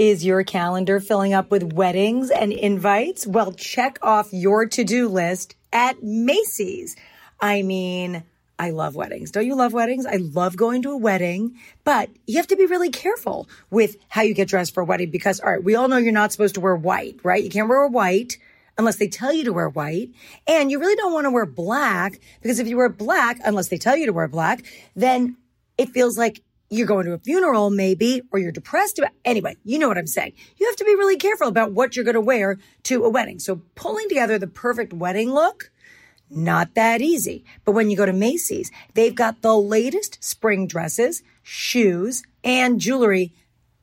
Is your calendar filling up with weddings and invites? Well, check off your to do list at Macy's. I mean, I love weddings. Don't you love weddings? I love going to a wedding, but you have to be really careful with how you get dressed for a wedding because, all right, we all know you're not supposed to wear white, right? You can't wear white unless they tell you to wear white. And you really don't want to wear black because if you wear black, unless they tell you to wear black, then it feels like you're going to a funeral maybe, or you're depressed about, anyway, you know what I'm saying. You have to be really careful about what you're going to wear to a wedding. So pulling together the perfect wedding look, not that easy. But when you go to Macy's, they've got the latest spring dresses, shoes, and jewelry.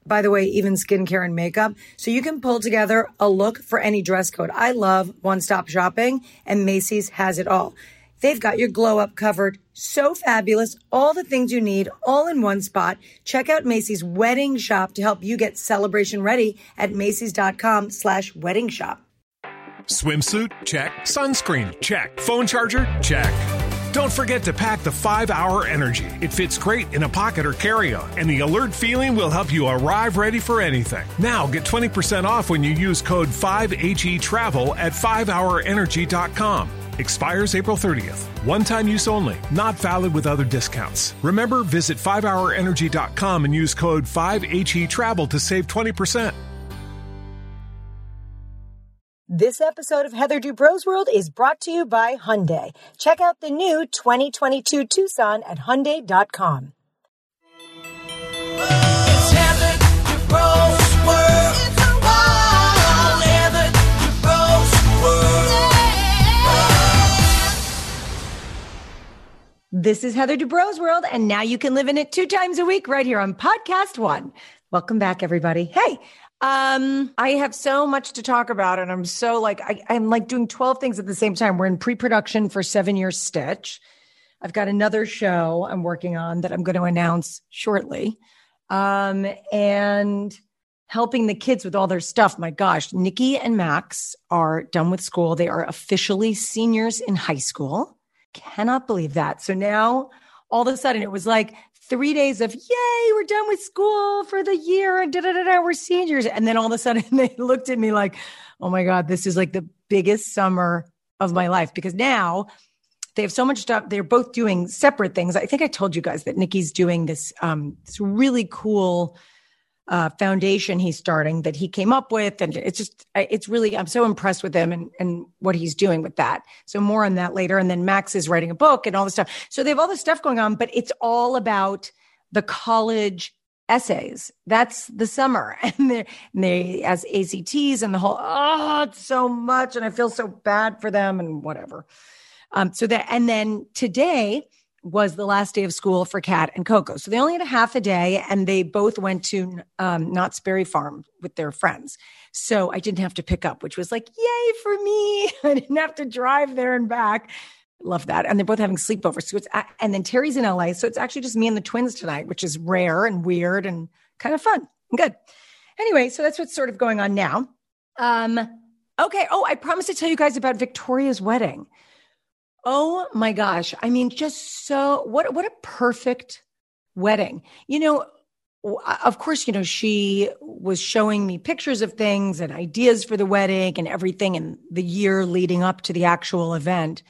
By the way, even skincare and makeup. So you can pull together a look for any dress code. I love one stop shopping and Macy's has it all. They've got your glow up covered. So fabulous. All the things you need all in one spot. Check out Macy's wedding shop to help you get celebration ready at Macy's.com slash wedding shop. Swimsuit? Check. Sunscreen? Check. Phone charger? Check. Don't forget to pack the 5 Hour Energy. It fits great in a pocket or carry on, and the alert feeling will help you arrive ready for anything. Now get 20% off when you use code 5HE Travel at 5hourenergy.com. Expires April 30th. One time use only, not valid with other discounts. Remember, visit 5hourenergy.com and use code 5HE Travel to save 20%. This episode of Heather Dubrow's World is brought to you by Hyundai. Check out the new 2022 Tucson at Hyundai.com. This is Heather Dubrow's World, and now you can live in it two times a week right here on Podcast One. Welcome back, everybody. Hey, um, I have so much to talk about, and I'm so like I, I'm like doing 12 things at the same time. We're in pre-production for Seven Year Stitch. I've got another show I'm working on that I'm going to announce shortly. Um, and helping the kids with all their stuff. My gosh, Nikki and Max are done with school. They are officially seniors in high school. Cannot believe that. So now all of a sudden it was like three days of yay, we're done with school for the year and da da da we're seniors. And then all of a sudden they looked at me like, oh my God, this is like the biggest summer of my life because now they have so much stuff. They're both doing separate things. I think I told you guys that Nikki's doing this um, this really cool uh, foundation he's starting that he came up with, and it's just it's really I'm so impressed with him and and what he's doing with that. So more on that later. And then Max is writing a book and all this stuff. So they have all this stuff going on, but it's all about the college essays. That's the summer, and they, and they as ACTs and the whole oh it's so much, and I feel so bad for them and whatever. Um, so that and then today was the last day of school for Kat and Coco. So they only had a half a day and they both went to um, Knott's Berry Farm with their friends. So I didn't have to pick up, which was like, yay for me. I didn't have to drive there and back. Love that. And they're both having sleepovers. So it's, and then Terry's in LA. So it's actually just me and the twins tonight, which is rare and weird and kind of fun. Good. Anyway, so that's what's sort of going on now. Um, okay. Oh, I promised to tell you guys about Victoria's wedding. Oh my gosh. I mean, just so what what a perfect wedding. You know, uh, of course, you know, she was showing me pictures of things and ideas for the wedding and everything in the year leading up to the actual event.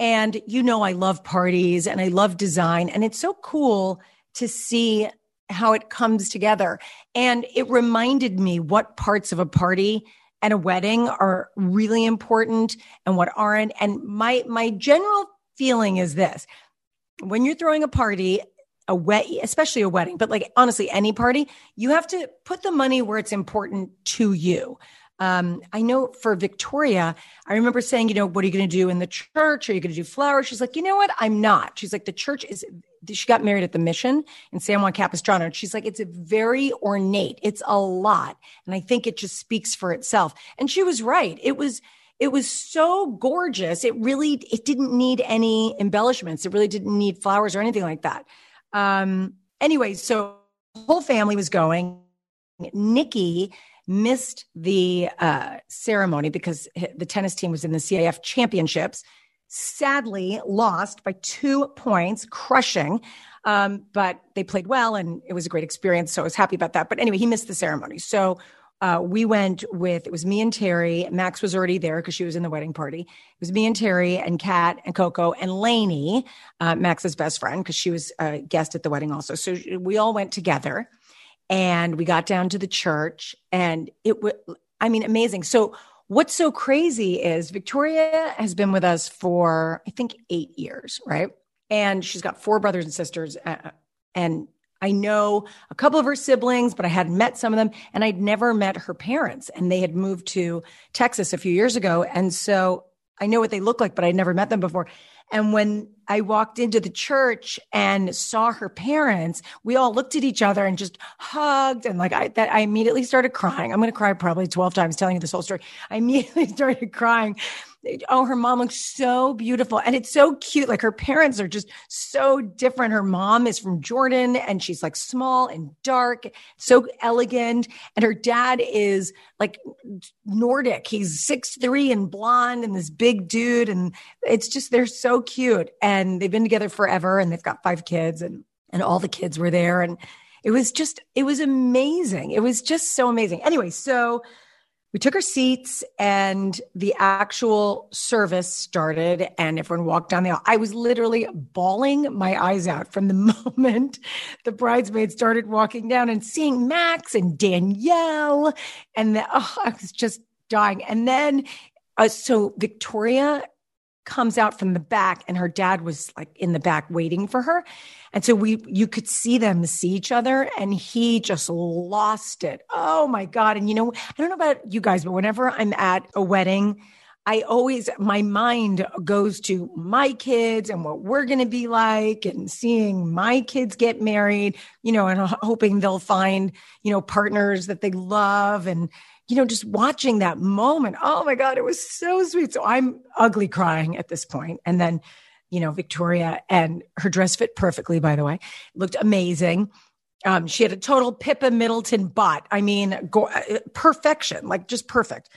And you know, I love parties and I love design. And it's so cool to see how it comes together. And it reminded me what parts of a party and a wedding are really important and what aren't. And my my general feeling is this. When you're throwing a party, a wet, especially a wedding, but like honestly, any party, you have to put the money where it's important to you. Um, I know for Victoria, I remember saying, you know, what are you going to do in the church? Are you going to do flowers? She's like, you know what? I'm not. She's like, the church is, she got married at the mission in San Juan Capistrano. And she's like, it's a very ornate. It's a lot. And I think it just speaks for itself. And she was right. It was, it was so gorgeous. It really, it didn't need any embellishments. It really didn't need flowers or anything like that. Um, anyway, so whole family was going. Nikki missed the uh, ceremony because the tennis team was in the CIF championships. Sadly, lost by two points, crushing. Um, but they played well and it was a great experience. So I was happy about that. But anyway, he missed the ceremony. So uh, we went with, it was me and Terry. Max was already there because she was in the wedding party. It was me and Terry and Kat and Coco and Lainey, uh, Max's best friend, because she was a guest at the wedding also. So we all went together and we got down to the church and it was, I mean, amazing. So what's so crazy is Victoria has been with us for, I think, eight years, right? And she's got four brothers and sisters. Uh, and I know a couple of her siblings, but I hadn't met some of them. And I'd never met her parents. And they had moved to Texas a few years ago. And so I know what they look like, but I'd never met them before. And when I walked into the church and saw her parents, we all looked at each other and just hugged. And like I, that, I immediately started crying. I'm going to cry probably 12 times telling you this whole story. I immediately started crying oh, her mom looks so beautiful. And it's so cute. Like her parents are just so different. Her mom is from Jordan and she's like small and dark, so elegant. And her dad is like Nordic. He's six three and blonde and this big dude. And it's just, they're so cute. And they've been together forever and they've got five kids and, and all the kids were there. And it was just, it was amazing. It was just so amazing. Anyway, so we took our seats and the actual service started and everyone walked down the aisle. I was literally bawling my eyes out from the moment the bridesmaids started walking down and seeing Max and Danielle. And the, oh, I was just dying. And then, uh, so Victoria comes out from the back and her dad was like in the back waiting for her. And so we, you could see them see each other and he just lost it. Oh my God. And you know, I don't know about you guys, but whenever I'm at a wedding, I always, my mind goes to my kids and what we're going to be like and seeing my kids get married, you know, and hoping they'll find, you know, partners that they love and, you know, just watching that moment. Oh my God, it was so sweet. So I'm ugly crying at this point. And then, you know, Victoria and her dress fit perfectly, by the way, looked amazing. Um, she had a total Pippa Middleton butt. I mean, go, uh, perfection, like just perfect.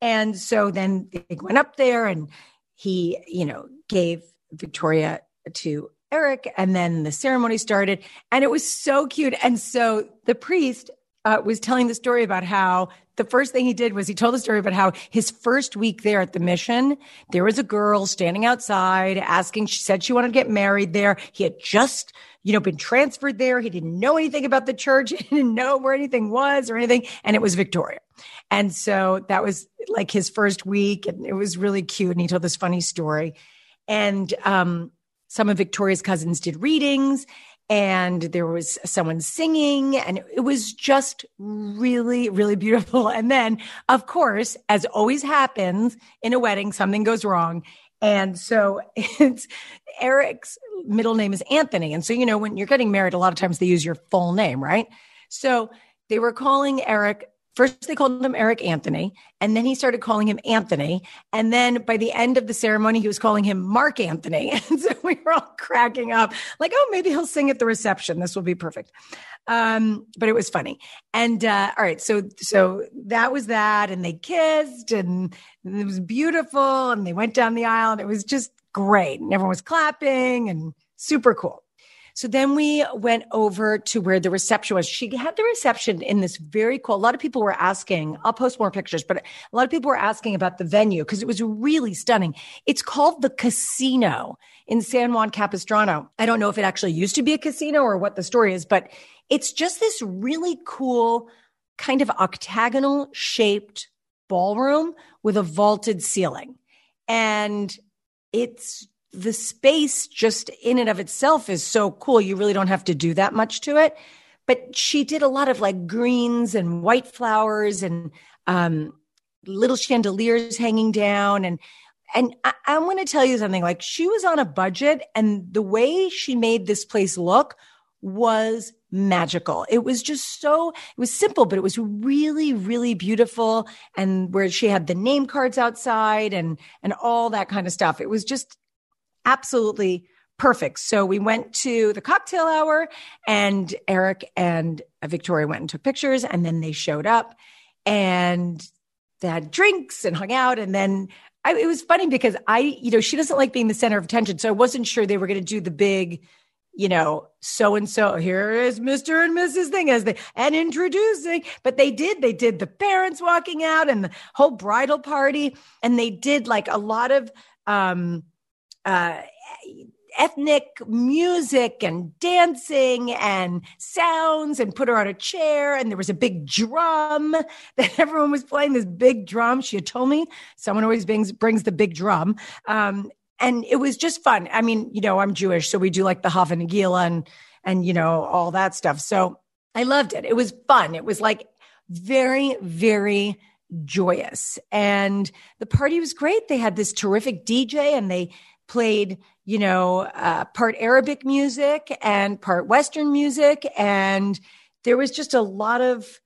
And so then they went up there and he, you know, gave Victoria to Eric and then the ceremony started and it was so cute. And so the priest uh, was telling the story about how the first thing he did was he told the story about how his first week there at the mission, there was a girl standing outside asking, she said she wanted to get married there. He had just, you know, been transferred there. He didn't know anything about the church. He didn't know where anything was or anything. And it was Victoria. And so that was like his first week and it was really cute. And he told this funny story. And, um, some of Victoria's cousins did readings and there was someone singing and it was just really really beautiful. And then of course as always happens in a wedding something goes wrong. And so it's Eric's middle name is Anthony. And so you know when you're getting married a lot of times they use your full name right? So they were calling Eric First, they called him Eric Anthony, and then he started calling him Anthony. And then by the end of the ceremony, he was calling him Mark Anthony. And so we were all cracking up, like, oh, maybe he'll sing at the reception. This will be perfect. Um, but it was funny. And uh, all right, so so that was that, and they kissed, and it was beautiful, and they went down the aisle, and it was just great, and everyone was clapping, and super cool. So then we went over to where the reception was. She had the reception in this very cool. A lot of people were asking, I'll post more pictures, but a lot of people were asking about the venue because it was really stunning. It's called the Casino in San Juan Capistrano. I don't know if it actually used to be a casino or what the story is, but it's just this really cool kind of octagonal shaped ballroom with a vaulted ceiling. And it's the space just in and of itself is so cool. You really don't have to do that much to it. But she did a lot of like greens and white flowers and um, little chandeliers hanging down. And and I, I'm going to tell you something. Like she was on a budget, and the way she made this place look was magical. It was just so, it was simple, but it was really, really beautiful. And where she had the name cards outside and, and all that kind of stuff. It was just absolutely perfect. So we went to the cocktail hour and Eric and Victoria went and took pictures and then they showed up and they had drinks and hung out. And then I, it was funny because I, you know, she doesn't like being the center of attention. So I wasn't sure they were going to do the big, you know, so and so, here is Mr. and Mrs. Thing as they, and introducing, but they did, they did the parents walking out and the whole bridal party. And they did like a lot of, um, uh, ethnic music and dancing and sounds and put her on a chair and there was a big drum that everyone was playing this big drum. She had told me someone always brings brings the big drum. Um, and it was just fun. I mean you know i'm jewish so we do like the hava nagila and and you know all that stuff. So i loved it. It was fun. It was like very very joyous. And the party was great. They had this terrific dj and they played, you know, uh, part Arabic music and part Western music. And there was just a lot of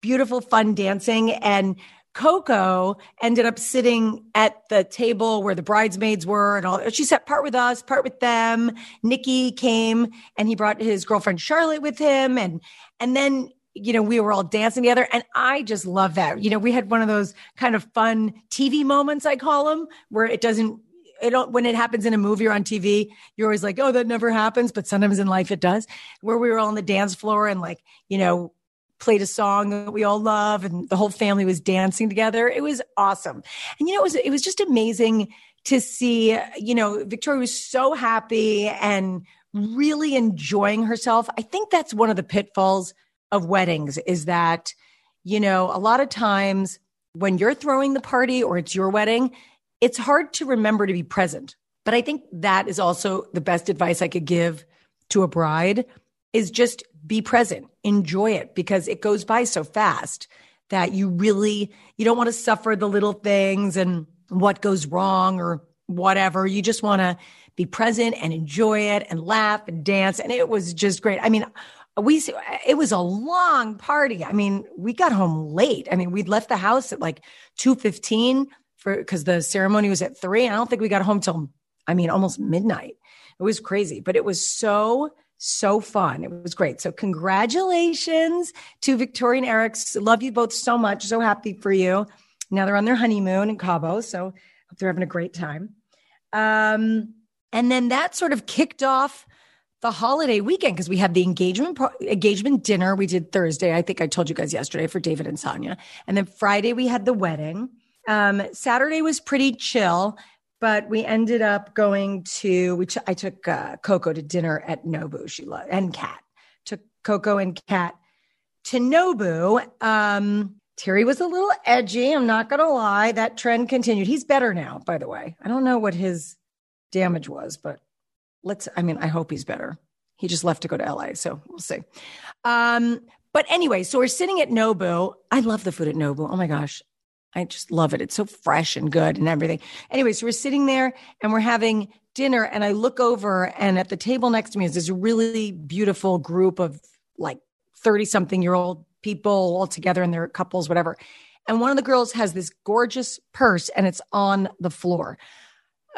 beautiful, fun dancing. And Coco ended up sitting at the table where the bridesmaids were and all. She sat part with us, part with them. Nikki came and he brought his girlfriend Charlotte with him. And, and then, you know, we were all dancing together. And I just love that. You know, we had one of those kind of fun TV moments, I call them, where it doesn't it when it happens in a movie or on TV, you're always like, oh, that never happens. But sometimes in life it does. Where we were all on the dance floor and like, you know, played a song that we all love and the whole family was dancing together. It was awesome. And you know, it was it was just amazing to see, you know, Victoria was so happy and really enjoying herself. I think that's one of the pitfalls of weddings is that, you know, a lot of times when you're throwing the party or it's your wedding, it's hard to remember to be present. But I think that is also the best advice I could give to a bride is just be present, enjoy it because it goes by so fast that you really you don't want to suffer the little things and what goes wrong or whatever. You just want to be present and enjoy it and laugh and dance and it was just great. I mean, we it was a long party. I mean, we got home late. I mean, we'd left the house at like 2:15 for because the ceremony was at three. I don't think we got home till I mean almost midnight. It was crazy, but it was so so fun. It was great. So congratulations to Victoria and Eric. Love you both so much. So happy for you. Now they're on their honeymoon in Cabo, so hope they're having a great time. Um, and then that sort of kicked off the holiday weekend because we had the engagement engagement dinner we did Thursday. I think I told you guys yesterday for David and Sonia, and then Friday we had the wedding. Um, Saturday was pretty chill, but we ended up going to. We I took uh, Coco to dinner at Nobu. She loved and Kat took Coco and Kat to Nobu. Um, Terry was a little edgy. I'm not going to lie. That trend continued. He's better now, by the way. I don't know what his damage was, but let's, I mean, I hope he's better. He just left to go to LA. So we'll see. Um, but anyway, so we're sitting at Nobu. I love the food at Nobu. Oh my gosh. I just love it. It's so fresh and good and everything. Anyway, so we're sitting there and we're having dinner and I look over and at the table next to me is this really beautiful group of like 30 something year old people all together and they're couples, whatever. And one of the girls has this gorgeous purse and it's on the floor.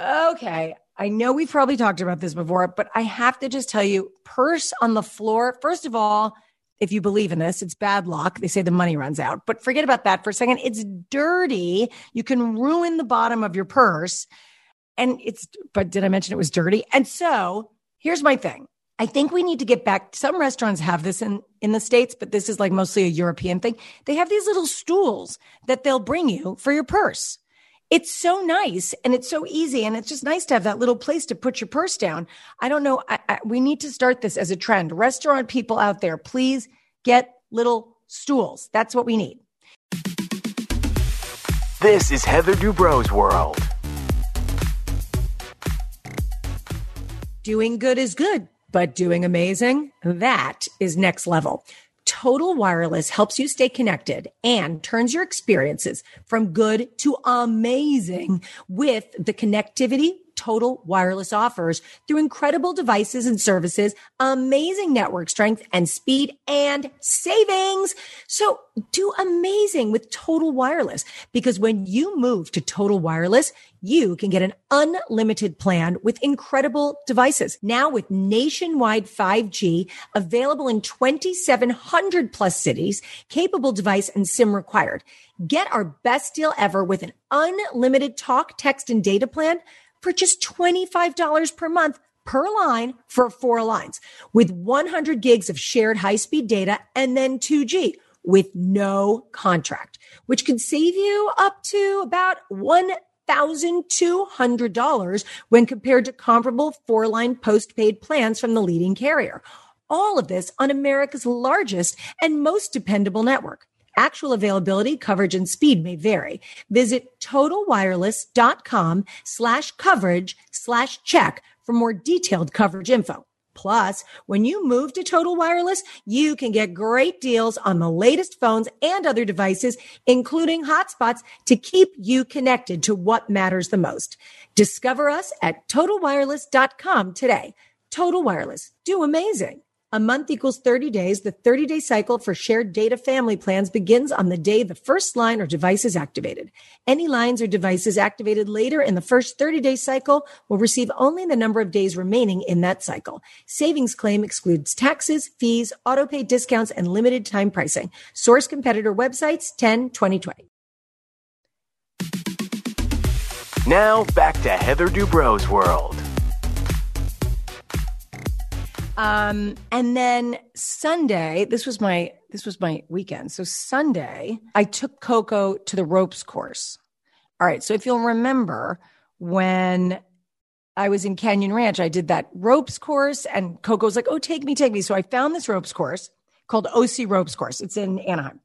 Okay. I know we've probably talked about this before, but I have to just tell you purse on the floor. First of all, if you believe in this. It's bad luck. They say the money runs out, but forget about that for a second. It's dirty. You can ruin the bottom of your purse. And it's, but did I mention it was dirty? And so here's my thing. I think we need to get back. Some restaurants have this in, in the States, but this is like mostly a European thing. They have these little stools that they'll bring you for your purse. It's so nice and it's so easy. And it's just nice to have that little place to put your purse down. I don't know. I, I, we need to start this as a trend. Restaurant people out there, please get little stools. That's what we need. This is Heather Dubrow's world. Doing good is good, but doing amazing, that is next level. Total Wireless helps you stay connected and turns your experiences from good to amazing with the connectivity Total Wireless offers through incredible devices and services, amazing network strength and speed and savings. So do amazing with Total Wireless because when you move to Total Wireless, you can get an unlimited plan with incredible devices. Now with nationwide 5G available in 2,700 plus cities, capable device and SIM required. Get our best deal ever with an unlimited talk, text, and data plan for just $25 per month per line for four lines with 100 gigs of shared high speed data and then 2G with no contract, which could save you up to about $1,200 when compared to comparable four line postpaid plans from the leading carrier. All of this on America's largest and most dependable network. Actual availability, coverage, and speed may vary. Visit totalwireless.com slash coverage slash check for more detailed coverage info. Plus, when you move to Total Wireless, you can get great deals on the latest phones and other devices, including hotspots to keep you connected to what matters the most. Discover us at totalwireless.com today. Total Wireless. Do amazing. A month equals 30 days. The 30 day cycle for shared data family plans begins on the day the first line or device is activated. Any lines or devices activated later in the first 30 day cycle will receive only the number of days remaining in that cycle. Savings claim excludes taxes, fees, auto pay discounts, and limited time pricing. Source competitor websites 10 2020. Now back to Heather Dubrow's world. Um, and then Sunday, this was my this was my weekend. So Sunday, I took Coco to the ropes course. All right. So if you'll remember when I was in Canyon Ranch, I did that ropes course, and Coco's like, "Oh, take me, take me." So I found this ropes course called OC Ropes Course. It's in Anaheim.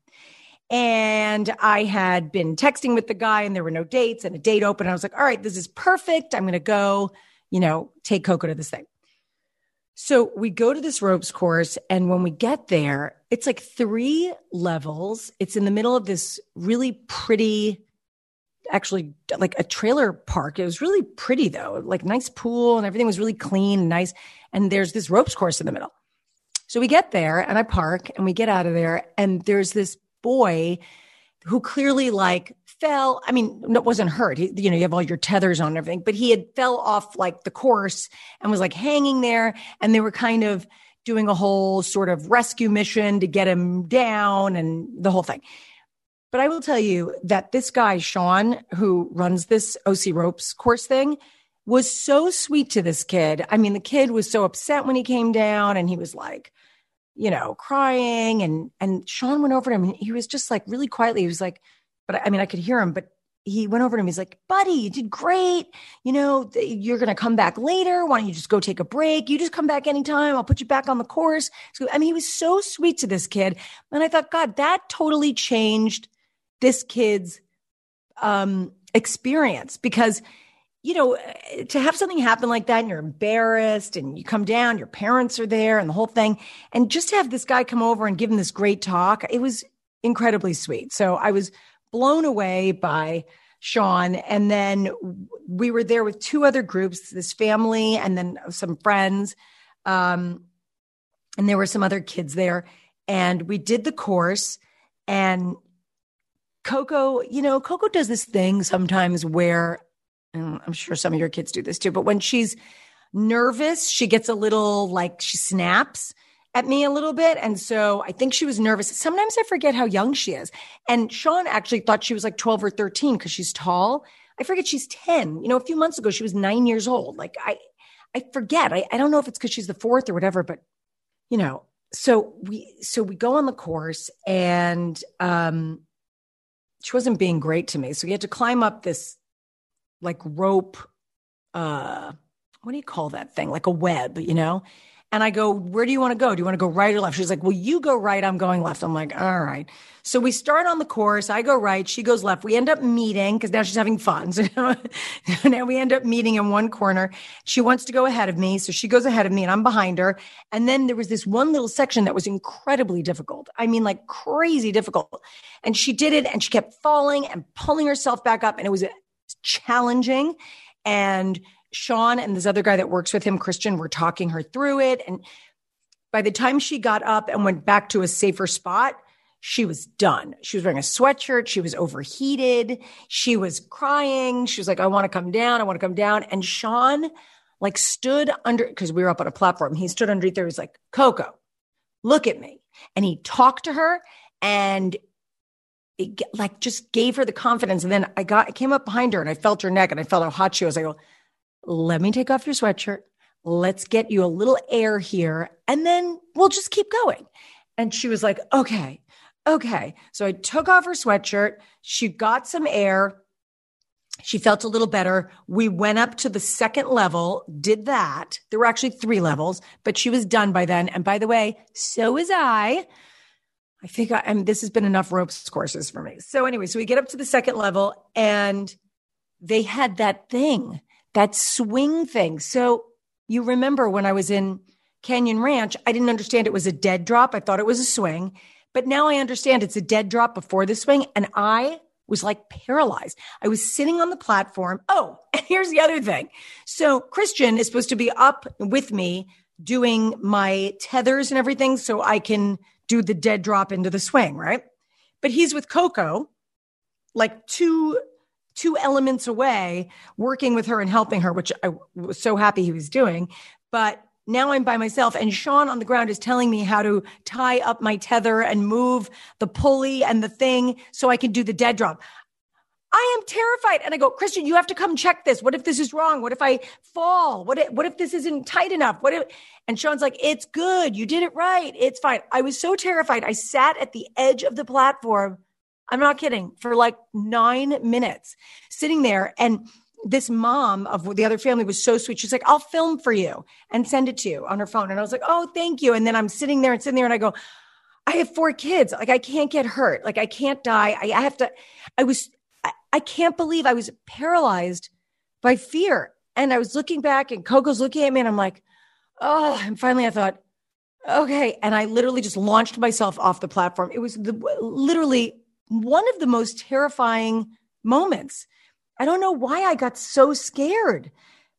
And I had been texting with the guy, and there were no dates and a date open. I was like, all right, this is perfect. I'm going to go, you know, take Coco to this thing. So we go to this ropes course, and when we get there, it's like three levels. It's in the middle of this really pretty, actually, like a trailer park. It was really pretty though, like nice pool, and everything was really clean and nice. And there's this ropes course in the middle. So we get there, and I park, and we get out of there, and there's this boy who clearly like fell. I mean, no, wasn't hurt. He, you know, you have all your tethers on everything, but he had fell off like the course and was like hanging there. And they were kind of doing a whole sort of rescue mission to get him down and the whole thing. But I will tell you that this guy, Sean, who runs this OC ropes course thing, was so sweet to this kid. I mean, the kid was so upset when he came down and he was like, you know, crying and and Sean went over to him and he was just like really quietly, he was like, but I mean, I could hear him, but he went over to him. He's like, buddy, you did great. You know, you're going to come back later. Why don't you just go take a break? You just come back anytime. I'll put you back on the course. So, I mean, he was so sweet to this kid. And I thought, God, that totally changed this kid's um, experience because, you know, to have something happen like that and you're embarrassed and you come down, your parents are there and the whole thing. And just to have this guy come over and give him this great talk, it was incredibly sweet. So I was blown away by Sean. And then we were there with two other groups, this family and then some friends. Um, and there were some other kids there. And we did the course. And Coco, you know, Coco does this thing sometimes where, I'm sure some of your kids do this too, but when she's nervous, she gets a little like she snaps at me a little bit. And so I think she was nervous. Sometimes I forget how young she is. And Sean actually thought she was like 12 or 13 because she's tall. I forget she's 10. You know, a few months ago, she was nine years old. Like I, I forget. I, I don't know if it's because she's the fourth or whatever, but you know, so we, so we go on the course and, um, she wasn't being great to me. So we had to climb up this like rope, uh, what do you call that thing? Like a web, you know? And I go, where do you want to go? Do you want to go right or left? She's like, well, you go right. I'm going left. I'm like, all right. So we start on the course. I go right. She goes left. We end up meeting because now she's having fun. So now we end up meeting in one corner. She wants to go ahead of me. So she goes ahead of me and I'm behind her. And then there was this one little section that was incredibly difficult. I mean, like crazy difficult. And she did it and she kept falling and pulling herself back up. And it was challenging. And Sean and this other guy that works with him, Christian, were talking her through it. And by the time she got up and went back to a safer spot, she was done. She was wearing a sweatshirt. She was overheated. She was crying. She was like, I want to come down. I want to come down. And Sean like stood under, because we were up on a platform. He stood underneath there. He was like, Coco, look at me. And he talked to her and it, like just gave her the confidence. And then I got, I came up behind her and I felt her neck and I felt how hot she was. I go, let me take off your sweatshirt. let's get you a little air here and then we'll just keep going. And she was like, okay, okay. So I took off her sweatshirt. She got some air. She felt a little better. We went up to the second level, did that. There were actually three levels, but she was done by then. And by the way, so was I. I think I, and this has been enough ropes courses for me. So anyway, so we get up to the second level and they had that thing, that swing thing. So you remember when I was in Canyon Ranch, I didn't understand it was a dead drop. I thought it was a swing, but now I understand it's a dead drop before the swing. And I was like paralyzed. I was sitting on the platform. Oh, and here's the other thing. So Christian is supposed to be up with me doing my tethers and everything so I can do the dead drop into the swing, right? But he's with Coco, like two two elements away, working with her and helping her, which I was so happy he was doing. But now I'm by myself, and Sean on the ground is telling me how to tie up my tether and move the pulley and the thing so I can do the dead drop. I am terrified. And I go, Christian, you have to come check this. What if this is wrong? What if I fall? What if, what if this isn't tight enough? What if, and Sean's like, it's good. You did it right. It's fine. I was so terrified. I sat at the edge of the platform. I'm not kidding for like nine minutes sitting there. And this mom of the other family was so sweet. She's like, I'll film for you and send it to you on her phone. And I was like, oh, thank you. And then I'm sitting there and sitting there and I go, I have four kids. Like I can't get hurt. Like I can't die. I, I have to, I was, I, I can't believe I was paralyzed by fear. And I was looking back and Coco's looking at me and I'm like, oh, and finally I thought, okay. And I literally just launched myself off the platform. It was the, literally one of the most terrifying moments. I don't know why I got so scared,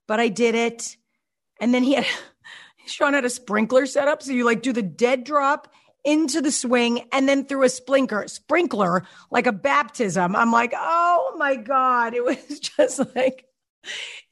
but I did it. And then he had, Sean had a sprinkler set up. So you like do the dead drop into the swing and then through a sprinkler, sprinkler, like a baptism. I'm like, oh my God. It was just like,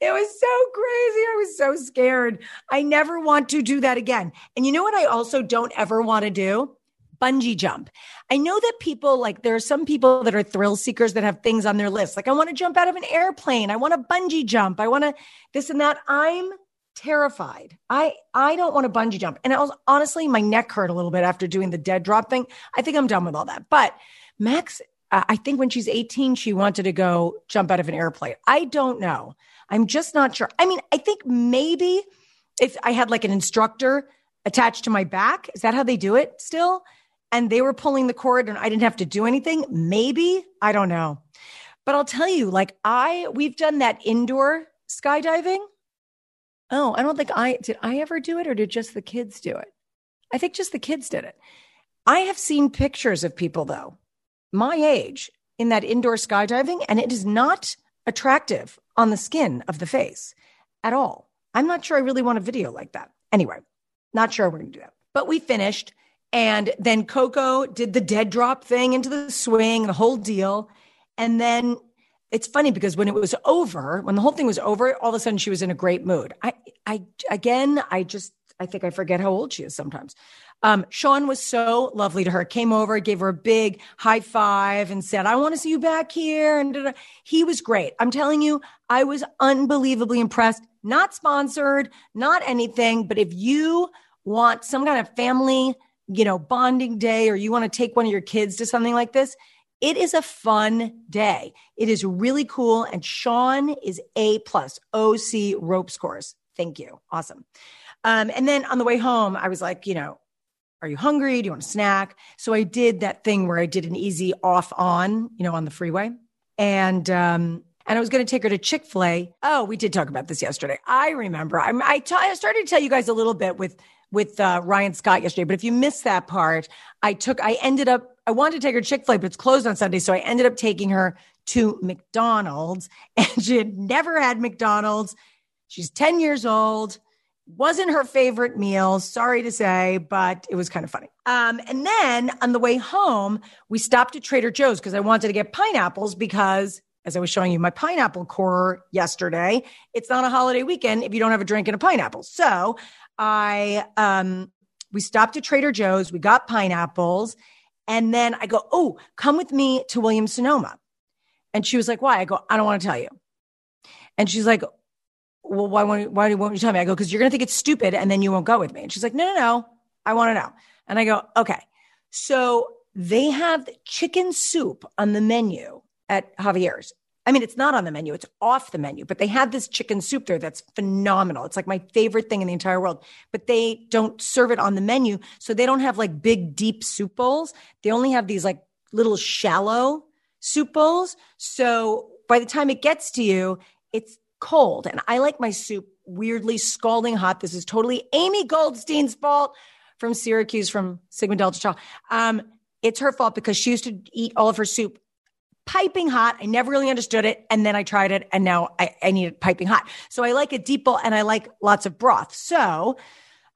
it was so crazy. I was so scared. I never want to do that again. And you know what I also don't ever want to do? Bungee jump. I know that people like there are some people that are thrill seekers that have things on their list. Like I want to jump out of an airplane. I want to bungee jump. I want to this and that. I'm terrified. I I don't want to bungee jump. And I was honestly my neck hurt a little bit after doing the dead drop thing. I think I'm done with all that. But Max, uh, I think when she's 18, she wanted to go jump out of an airplane. I don't know. I'm just not sure. I mean, I think maybe if I had like an instructor attached to my back, is that how they do it still? And they were pulling the cord and I didn't have to do anything. Maybe, I don't know. But I'll tell you, like I, we've done that indoor skydiving. Oh, I don't think I did. I ever do it or did just the kids do it? I think just the kids did it. I have seen pictures of people though, my age in that indoor skydiving, and it is not attractive on the skin of the face at all. I'm not sure I really want a video like that. Anyway, not sure we're going to do that. But we finished. And then Coco did the dead drop thing into the swing, the whole deal. And then it's funny because when it was over, when the whole thing was over, all of a sudden she was in a great mood. I, I, again, I just, I think I forget how old she is sometimes. Um, Sean was so lovely to her, came over, gave her a big high five and said, I want to see you back here. And da-da. he was great. I'm telling you, I was unbelievably impressed. Not sponsored, not anything, but if you want some kind of family, you know, bonding day, or you want to take one of your kids to something like this, it is a fun day. It is really cool. And Sean is A plus OC ropes course. Thank you. Awesome. Um, and then on the way home, I was like, you know, are you hungry? Do you want a snack? So I did that thing where I did an easy off on, you know, on the freeway. And, um, and I was going to take her to Chick fil A. Oh, we did talk about this yesterday. I remember. I'm, I, t- I started to tell you guys a little bit with, with uh, Ryan Scott yesterday. But if you missed that part, I took, I ended up, I wanted to take her Chick fil A, but it's closed on Sunday. So I ended up taking her to McDonald's and she had never had McDonald's. She's 10 years old wasn't her favorite meal, sorry to say, but it was kind of funny. Um, and then on the way home, we stopped at Trader Joe's because I wanted to get pineapples because, as I was showing you my pineapple core yesterday, it's not a holiday weekend if you don't have a drink and a pineapple. So I, um, we stopped at Trader Joe's, we got pineapples, and then I go, Oh, come with me to Williams Sonoma. And she was like, Why? I go, I don't want to tell you. And she's like, well, why won't, why won't you tell me? I go, because you're going to think it's stupid and then you won't go with me. And she's like, no, no, no. I want to know. And I go, okay. So they have chicken soup on the menu at Javier's. I mean, it's not on the menu, it's off the menu, but they have this chicken soup there that's phenomenal. It's like my favorite thing in the entire world, but they don't serve it on the menu. So they don't have like big, deep soup bowls. They only have these like little shallow soup bowls. So by the time it gets to you, it's cold. And I like my soup weirdly scalding hot. This is totally Amy Goldstein's fault from Syracuse, from Sigma Delta Tau. Um, it's her fault because she used to eat all of her soup piping hot. I never really understood it. And then I tried it and now I, I need it piping hot. So I like a deep bowl and I like lots of broth. So,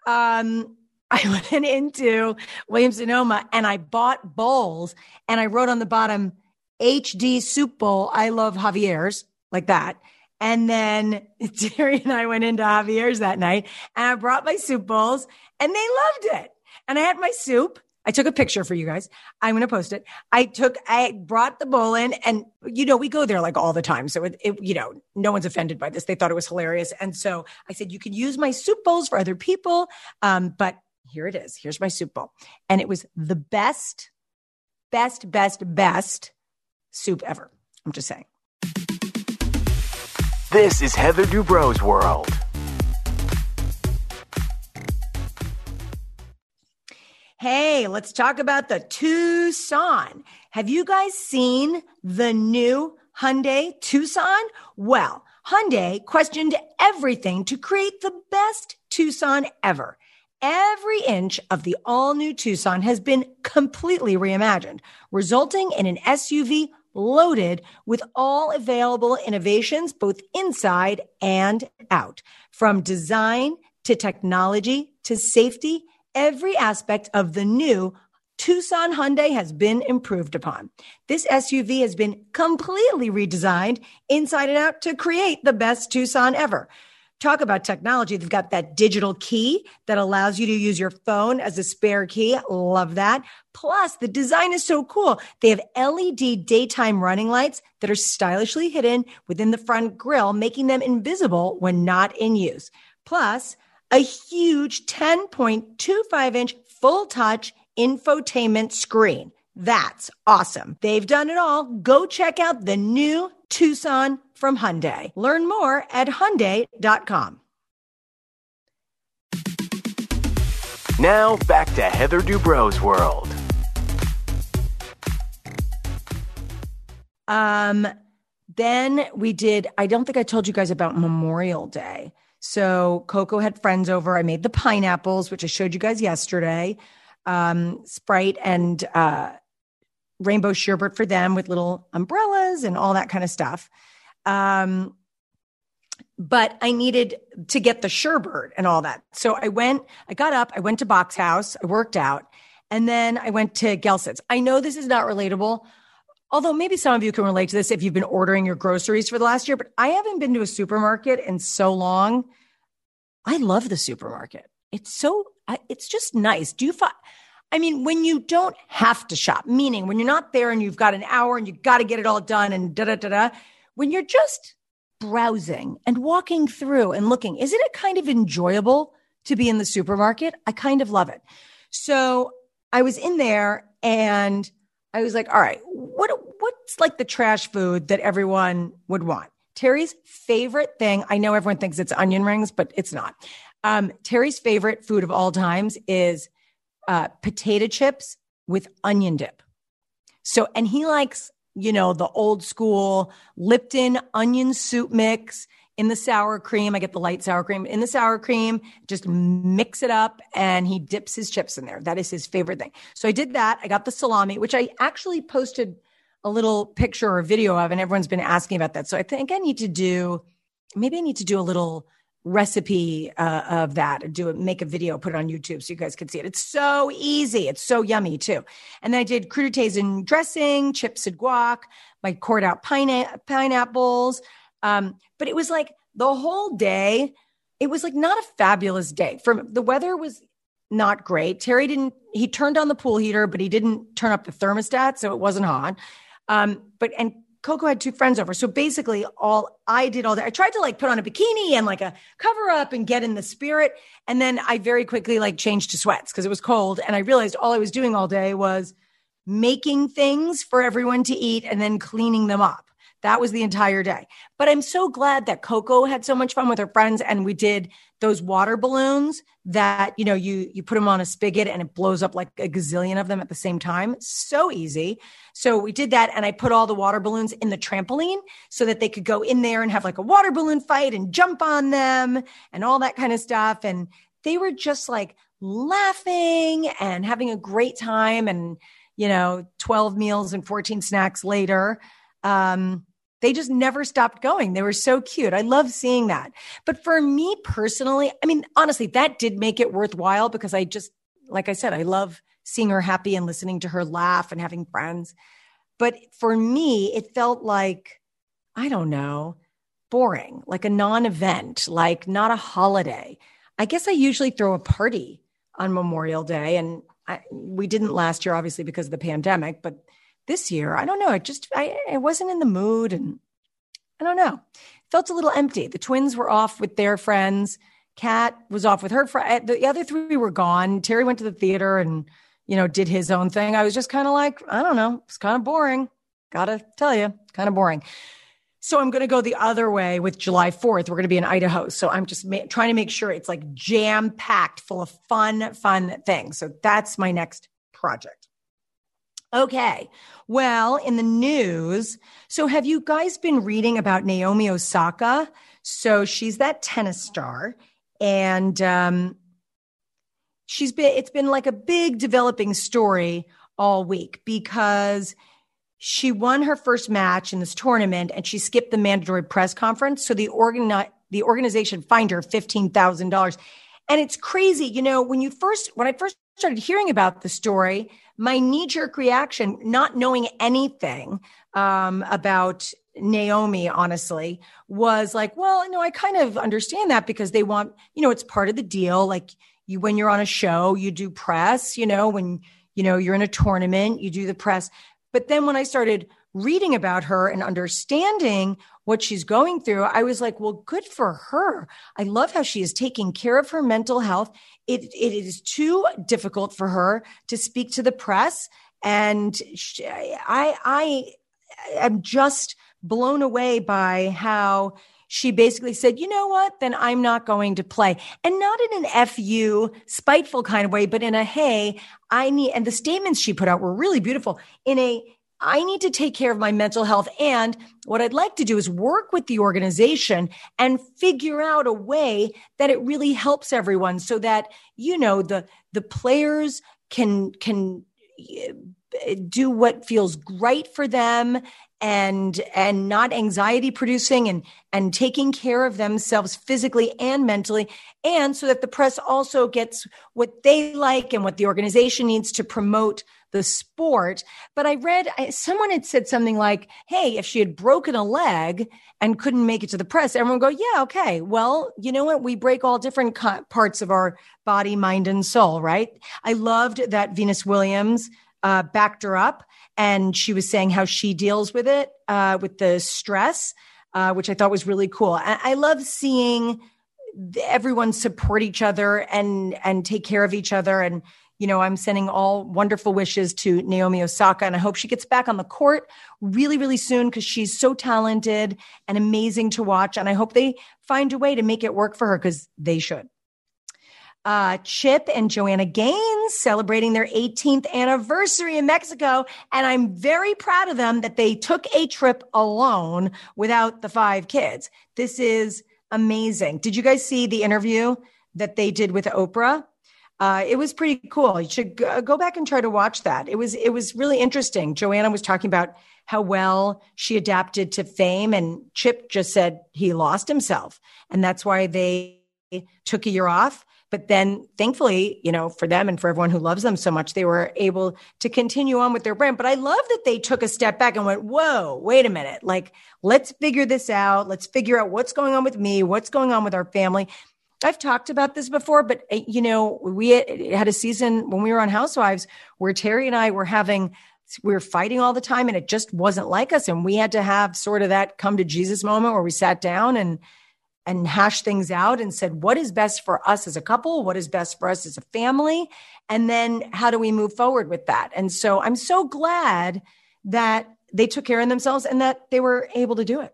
um, I went into Williams Sonoma and I bought bowls and I wrote on the bottom HD soup bowl. I love Javier's like that. And then Terry and I went into Javier's that night and I brought my soup bowls and they loved it. And I had my soup I took a picture for you guys. I'm going to post it. I took, I brought the bowl in and, you know, we go there like all the time. So it, it, you know, no one's offended by this. They thought it was hilarious. And so I said, you can use my soup bowls for other people. Um, but here it is. Here's my soup bowl. And it was the best, best, best, best soup ever. I'm just saying. This is Heather Dubrow's world. Hey, let's talk about the Tucson. Have you guys seen the new Hyundai Tucson? Well, Hyundai questioned everything to create the best Tucson ever. Every inch of the all new Tucson has been completely reimagined, resulting in an SUV loaded with all available innovations, both inside and out. From design to technology to safety every aspect of the new Tucson Hyundai has been improved upon. This SUV has been completely redesigned inside and out to create the best Tucson ever. Talk about technology. They've got that digital key that allows you to use your phone as a spare key. Love that. Plus, the design is so cool. They have LED daytime running lights that are stylishly hidden within the front grille, making them invisible when not in use. Plus, a huge 10.25 inch full touch infotainment screen. That's awesome. They've done it all. Go check out the new Tucson from Hyundai. Learn more at Hyundai.com. Now back to Heather Dubrow's world. Um, then we did, I don't think I told you guys about Memorial Day. So Coco had friends over. I made the pineapples, which I showed you guys yesterday. Um, Sprite and uh, rainbow sherbet for them with little umbrellas and all that kind of stuff. Um, but I needed to get the sherbet and all that. So I went, I got up, I went to Box House, I worked out, and then I went to Gelson's. I know this is not relatable, although maybe some of you can relate to this if you've been ordering your groceries for the last year, but I haven't been to a supermarket in so long. I love the supermarket. It's so, it's just nice. Do you find, I mean, when you don't have to shop, meaning when you're not there and you've got an hour and you've got to get it all done and da da da da, when you're just browsing and walking through and looking, isn't it kind of enjoyable to be in the supermarket? I kind of love it. So I was in there and I was like, all right, what what's like the trash food that everyone would want? Terry's favorite thing, I know everyone thinks it's onion rings, but it's not. Um, Terry's favorite food of all times is uh, potato chips with onion dip. So, and he likes, you know, the old school Lipton onion soup mix in the sour cream. I get the light sour cream in the sour cream, just mix it up and he dips his chips in there. That is his favorite thing. So I did that. I got the salami, which I actually posted a little picture or video of, and everyone's been asking about that. So I think I need to do, maybe I need to do a little recipe uh, of that do it make a video put it on youtube so you guys can see it it's so easy it's so yummy too and then i did crudités and dressing chips and guac my cored out pine- pineapples um, but it was like the whole day it was like not a fabulous day from the weather was not great terry didn't he turned on the pool heater but he didn't turn up the thermostat so it wasn't hot um, but and Coco had two friends over. So basically, all I did all that, I tried to like put on a bikini and like a cover up and get in the spirit. And then I very quickly like changed to sweats because it was cold. And I realized all I was doing all day was making things for everyone to eat and then cleaning them up. That was the entire day. But I'm so glad that Coco had so much fun with her friends and we did those water balloons that, you know, you you put them on a spigot and it blows up like a gazillion of them at the same time. So easy. So we did that and I put all the water balloons in the trampoline so that they could go in there and have like a water balloon fight and jump on them and all that kind of stuff and they were just like laughing and having a great time and you know 12 meals and 14 snacks later um they just never stopped going. They were so cute. I love seeing that. But for me personally, I mean, honestly, that did make it worthwhile because I just, like I said, I love seeing her happy and listening to her laugh and having friends. But for me, it felt like, I don't know, boring, like a non event, like not a holiday. I guess I usually throw a party on Memorial Day. And I, we didn't last year, obviously, because of the pandemic, but this year, I don't know. I just, I, I wasn't in the mood and I don't know. Felt a little empty. The twins were off with their friends. Kat was off with her friend. The other three were gone. Terry went to the theater and, you know, did his own thing. I was just kind of like, I don't know. It's kind of boring. Gotta tell you, kind of boring. So I'm going to go the other way with July 4th. We're going to be in Idaho. So I'm just ma- trying to make sure it's like jam packed full of fun, fun things. So that's my next project. Okay. Well, in the news, so have you guys been reading about Naomi Osaka? So she's that tennis star and um she's been it's been like a big developing story all week because she won her first match in this tournament and she skipped the mandatory press conference so the organ the organization fined her $15,000 and it's crazy you know when you first when I first started hearing about the story my knee jerk reaction, not knowing anything um, about Naomi, honestly, was like, well, no, I kind of understand that because they want, you know, it's part of the deal. Like you, when you're on a show, you do press, you know, when, you know, you're in a tournament, you do the press. But then when I started reading about her and understanding what she's going through, I was like, well, good for her. I love how she is taking care of her mental health. It, it is too difficult for her to speak to the press. And she, I, I am just blown away by how she basically said, you know what? Then I'm not going to play. And not in an FU spiteful kind of way, but in a, hey, I need, and the statements she put out were really beautiful in a, I need to take care of my mental health. And what I'd like to do is work with the organization and figure out a way that it really helps everyone so that, you know, the, the players can, can eh, do what feels right for them and and not anxiety producing and and taking care of themselves physically and mentally and so that the press also gets what they like and what the organization needs to promote the sport. But I read someone had said something like, Hey, if she had broken a leg and couldn't make it to the press, everyone would go, yeah, okay. Well, you know what? We break all different parts of our body, mind and soul, right? I loved that Venus Williams, uh, backed her up and she was saying how she deals with it, uh, with the stress, uh, which I thought was really cool. I, I love seeing everyone support each other and and take care of each other and you know, I'm sending all wonderful wishes to Naomi Osaka, and I hope she gets back on the court really, really soon because she's so talented and amazing to watch. And I hope they find a way to make it work for her because they should. Uh, Chip and Joanna Gaines celebrating their 18th anniversary in Mexico. And I'm very proud of them that they took a trip alone without the five kids. This is amazing. Did you guys see the interview that they did with Oprah? Uh, it was pretty cool. You should go back and try to watch that. It was it was really interesting. Joanna was talking about how well she adapted to fame, and Chip just said he lost himself, and that's why they took a year off. But then, thankfully, you know, for them and for everyone who loves them so much, they were able to continue on with their brand. But I love that they took a step back and went, "Whoa, wait a minute! Like, let's figure this out. Let's figure out what's going on with me, what's going on with our family." I've talked about this before, but uh, you know, we had a season when we were on Housewives where Terry and I were having we were fighting all the time and it just wasn't like us. And we had to have sort of that come to Jesus moment where we sat down and and hash things out and said, what is best for us as a couple? What is best for us as a family? And then how do we move forward with that? And so I'm so glad that they took care of themselves and that they were able to do it.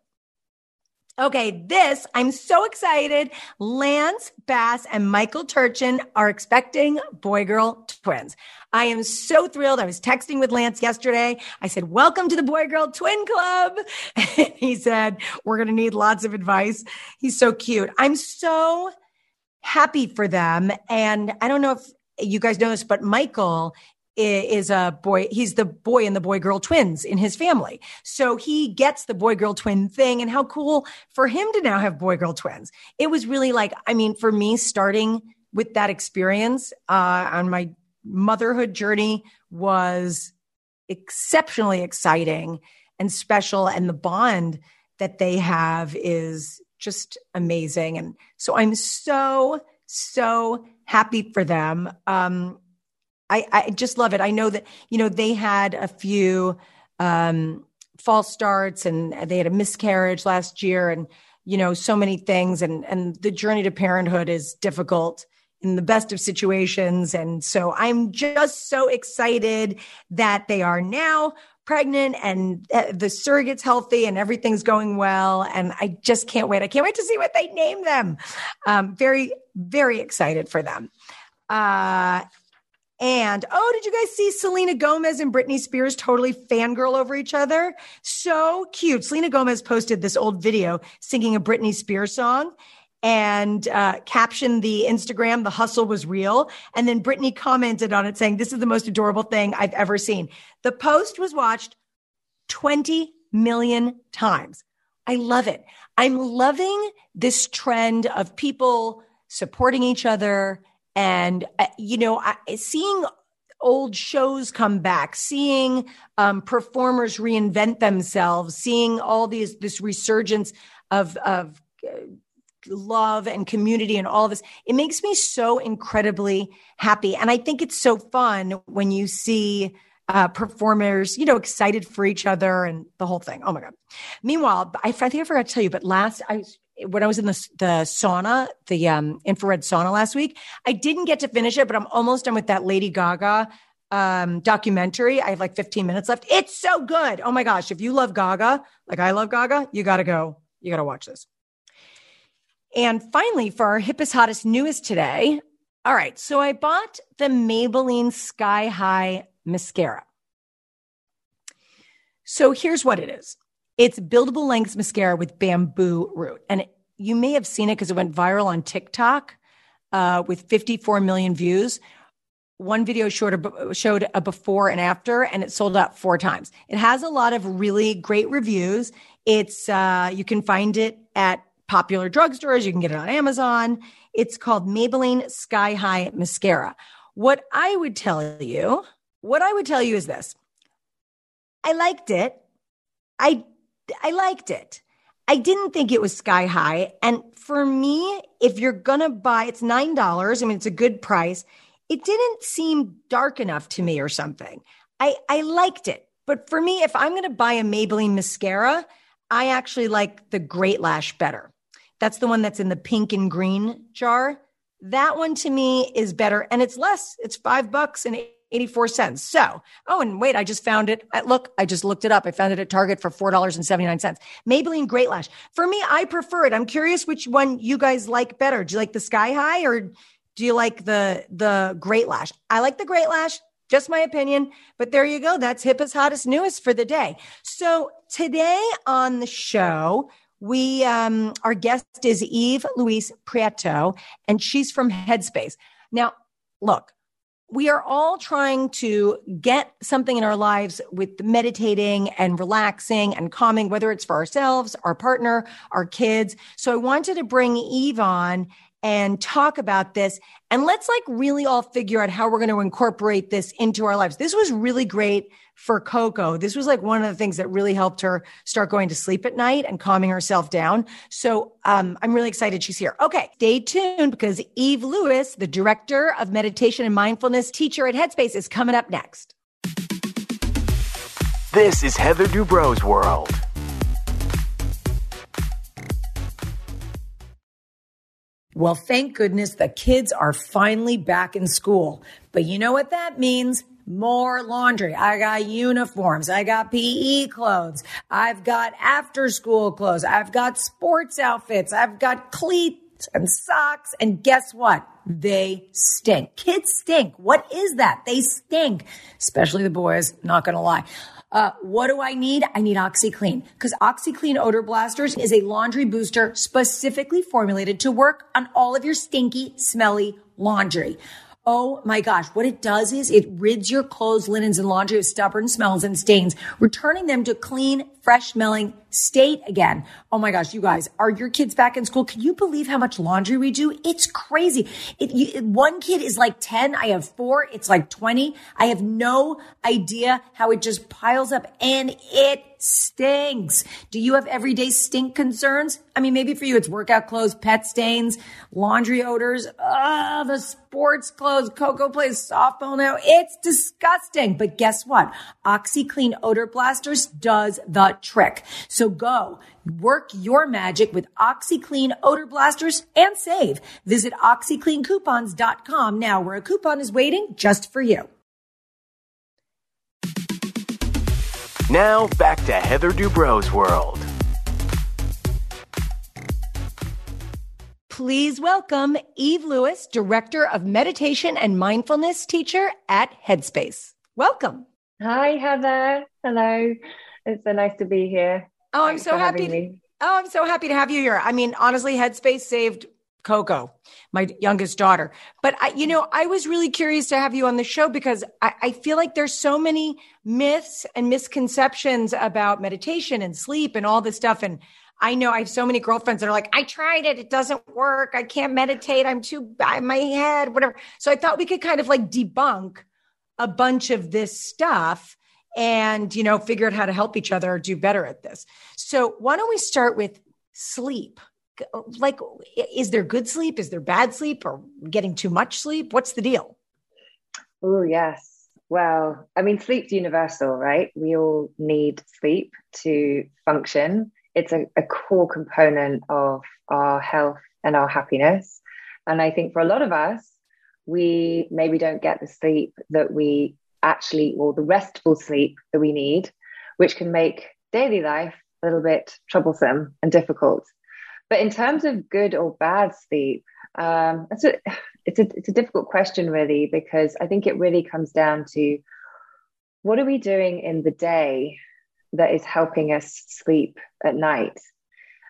Okay, this, I'm so excited. Lance Bass and Michael Turchin are expecting boy girl twins. I am so thrilled. I was texting with Lance yesterday. I said, Welcome to the Boy Girl Twin Club. he said, We're going to need lots of advice. He's so cute. I'm so happy for them. And I don't know if you guys know this, but Michael is a boy. He's the boy and the boy girl twins in his family. So he gets the boy girl twin thing. And how cool for him to now have boy girl twins. It was really like, I mean, for me, starting with that experience uh, on my motherhood journey was exceptionally exciting and special. And the bond that they have is just amazing. And so I'm so, so happy for them. Um, I, I just love it. I know that, you know, they had a few um, false starts and they had a miscarriage last year and, you know, so many things. And, and the journey to parenthood is difficult in the best of situations. And so I'm just so excited that they are now pregnant and uh, the surrogate's healthy and everything's going well. And I just can't wait. I can't wait to see what they name them. Um, very, very excited for them. Uh, and oh, did you guys see Selena Gomez and Britney Spears totally fangirl over each other? So cute. Selena Gomez posted this old video singing a Britney Spears song and uh, captioned the Instagram, the hustle was real. And then Britney commented on it saying, This is the most adorable thing I've ever seen. The post was watched 20 million times. I love it. I'm loving this trend of people supporting each other and uh, you know I, seeing old shows come back seeing um, performers reinvent themselves seeing all these this resurgence of of uh, love and community and all of this it makes me so incredibly happy and i think it's so fun when you see uh, performers, you know, excited for each other and the whole thing. Oh my God. Meanwhile, I, think I forgot to tell you, but last I when I was in the, the sauna, the um, infrared sauna last week, I didn't get to finish it, but I'm almost done with that Lady Gaga um, documentary. I have like 15 minutes left. It's so good. Oh my gosh. If you love Gaga, like I love Gaga, you got to go. You got to watch this. And finally, for our hippest, hottest, newest today. All right. So I bought the Maybelline Sky High mascara. So here's what it is. It's buildable lengths mascara with bamboo root. And it, you may have seen it because it went viral on TikTok uh, with 54 million views. One video showed a, showed a before and after, and it sold out four times. It has a lot of really great reviews. It's uh, you can find it at popular drugstores. You can get it on Amazon. It's called Maybelline Sky High Mascara. What I would tell you, what I would tell you is this: I liked it. I I liked it. I didn't think it was sky high. And for me, if you're going to buy, it's $9. I mean, it's a good price. It didn't seem dark enough to me or something. I, I liked it. But for me, if I'm going to buy a Maybelline mascara, I actually like the Great Lash better. That's the one that's in the pink and green jar. That one to me is better and it's less. It's five bucks and 84 cents. So, oh, and wait, I just found it. Look, I just looked it up. I found it at Target for $4.79. Maybelline Great Lash. For me, I prefer it. I'm curious which one you guys like better. Do you like the Sky High or do you like the the Great Lash? I like the Great Lash. Just my opinion, but there you go. That's hippest, hottest, newest for the day. So today on the show, we um, our guest is Eve Lewis Prieto, and she's from Headspace. Now, look, we are all trying to get something in our lives with meditating and relaxing and calming, whether it's for ourselves, our partner, our kids. So I wanted to bring Eve on and talk about this. And let's like really all figure out how we're going to incorporate this into our lives. This was really great for Coco. This was like one of the things that really helped her start going to sleep at night and calming herself down. So um, I'm really excited she's here. Okay, stay tuned because Eve Lewis, the director of meditation and mindfulness teacher at Headspace, is coming up next. This is Heather Dubrow's World. Well, thank goodness the kids are finally back in school. But you know what that means? More laundry. I got uniforms. I got PE clothes. I've got after school clothes. I've got sports outfits. I've got cleats and socks. And guess what? They stink. Kids stink. What is that? They stink, especially the boys. Not going to lie. Uh, what do I need? I need OxiClean because OxiClean Odor Blasters is a laundry booster specifically formulated to work on all of your stinky, smelly laundry. Oh my gosh. What it does is it rids your clothes, linens, and laundry of stubborn smells and stains, returning them to clean, fresh smelling state again. Oh my gosh, you guys, are your kids back in school? Can you believe how much laundry we do? It's crazy. You, one kid is like 10. I have four. It's like 20. I have no idea how it just piles up and it stinks. Do you have everyday stink concerns? I mean, maybe for you, it's workout clothes, pet stains, laundry odors. Ah, the sports clothes. Coco plays softball now. It's disgusting. But guess what? OxiClean Odor Blasters does the trick. So go work your magic with OxiClean Odor Blasters and save. Visit OxiCleanCoupons.com now where a coupon is waiting just for you. Now back to Heather Dubrow's World. Please welcome Eve Lewis, Director of Meditation and Mindfulness Teacher at Headspace. Welcome. Hi, Heather. Hello. It's so nice to be here. Oh, I'm so happy. To, oh, I'm so happy to have you here. I mean, honestly, Headspace saved Coco, my youngest daughter. But I, you know, I was really curious to have you on the show because I, I feel like there's so many myths and misconceptions about meditation and sleep and all this stuff. And I know I have so many girlfriends that are like, I tried it. It doesn't work. I can't meditate. I'm too, my head, whatever. So I thought we could kind of like debunk a bunch of this stuff and, you know, figure out how to help each other do better at this. So why don't we start with sleep? Like, is there good sleep? Is there bad sleep or getting too much sleep? What's the deal? Oh, yes. Well, I mean, sleep's universal, right? We all need sleep to function. It's a, a core component of our health and our happiness. And I think for a lot of us, we maybe don't get the sleep that we actually, or the restful sleep that we need, which can make daily life a little bit troublesome and difficult. But in terms of good or bad sleep, um, it's, a, it's, a, it's a difficult question, really, because I think it really comes down to what are we doing in the day that is helping us sleep at night?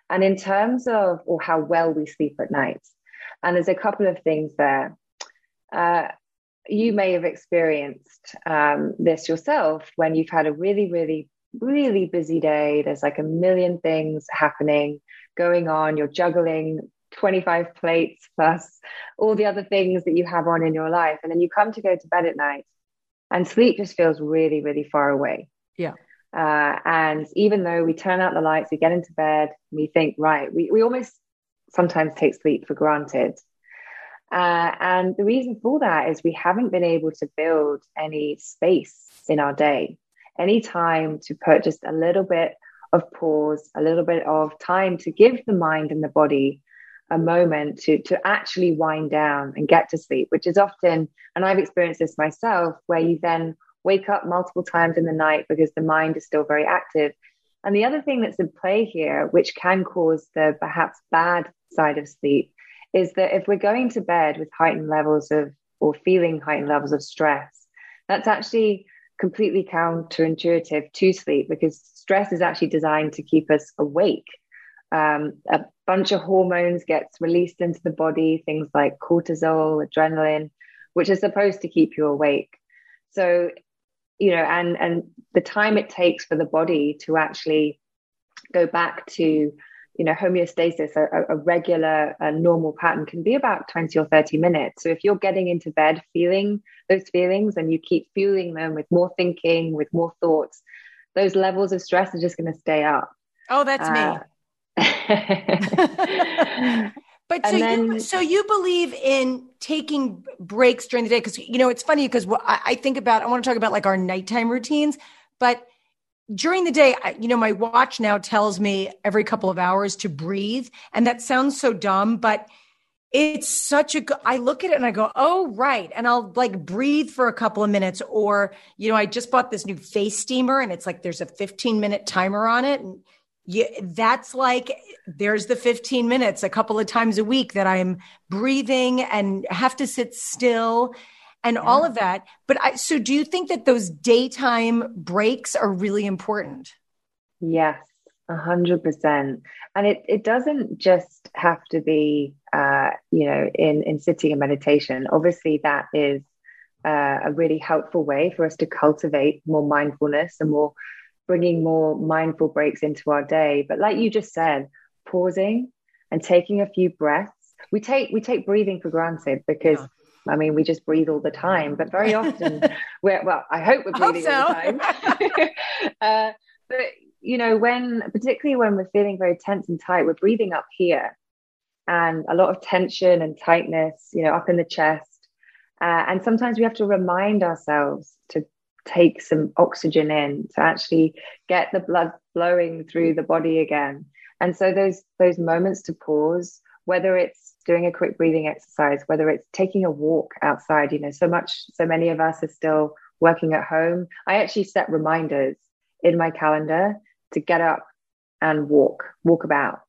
And in terms of, or how well we sleep at night, and there's a couple of things there. Uh, you may have experienced um, this yourself when you've had a really, really, really busy day. There's like a million things happening, going on. You're juggling 25 plates plus all the other things that you have on in your life. And then you come to go to bed at night and sleep just feels really, really far away. Yeah. Uh, and even though we turn out the lights, we get into bed, we think, right, we, we almost sometimes take sleep for granted. Uh, and the reason for that is we haven't been able to build any space in our day, any time to put just a little bit of pause, a little bit of time to give the mind and the body a moment to, to actually wind down and get to sleep, which is often, and I've experienced this myself, where you then wake up multiple times in the night because the mind is still very active. And the other thing that's in play here, which can cause the perhaps bad side of sleep, is that if we're going to bed with heightened levels of or feeling heightened levels of stress, that's actually completely counterintuitive to sleep because stress is actually designed to keep us awake. Um, a bunch of hormones gets released into the body, things like cortisol, adrenaline, which are supposed to keep you awake. So, you know, and and the time it takes for the body to actually go back to you know homeostasis a, a regular a normal pattern can be about 20 or 30 minutes. So if you're getting into bed feeling those feelings and you keep fueling them with more thinking with more thoughts those levels of stress are just going to stay up. Oh, that's me. Uh, But And so you so you believe in taking breaks during the day? Because you know it's funny because I, I think about I want to talk about like our nighttime routines, but during the day, I, you know, my watch now tells me every couple of hours to breathe. And that sounds so dumb, but it's such a good, I look at it and I go, oh, right. And I'll like breathe for a couple of minutes. Or, you know, I just bought this new face steamer and it's like there's a 15 minute timer on it. And you, that's like, there's the 15 minutes a couple of times a week that I'm breathing and have to sit still and yeah. all of that. But I, so do you think that those daytime breaks are really important? Yes, a hundred percent. And it, it doesn't just have to be, uh, you know, in, in sitting and meditation. Obviously that is uh, a really helpful way for us to cultivate more mindfulness and more bringing more mindful breaks into our day. But like you just said, pausing and taking a few breaths. We take we take breathing for granted because yeah. I mean, we just breathe all the time, but very often we're, well, I hope we're breathing so. all the time. uh, but, you know, when, particularly when we're feeling very tense and tight, we're breathing up here and a lot of tension and tightness, you know, up in the chest. Uh, and sometimes we have to remind ourselves to take some oxygen in to actually get the blood flowing through the body again. And so those those moments to pause, whether it's doing a quick breathing exercise, whether it's taking a walk outside, you know, so much, so many of us are still working at home. I actually set reminders in my calendar to get up and walk, walk about.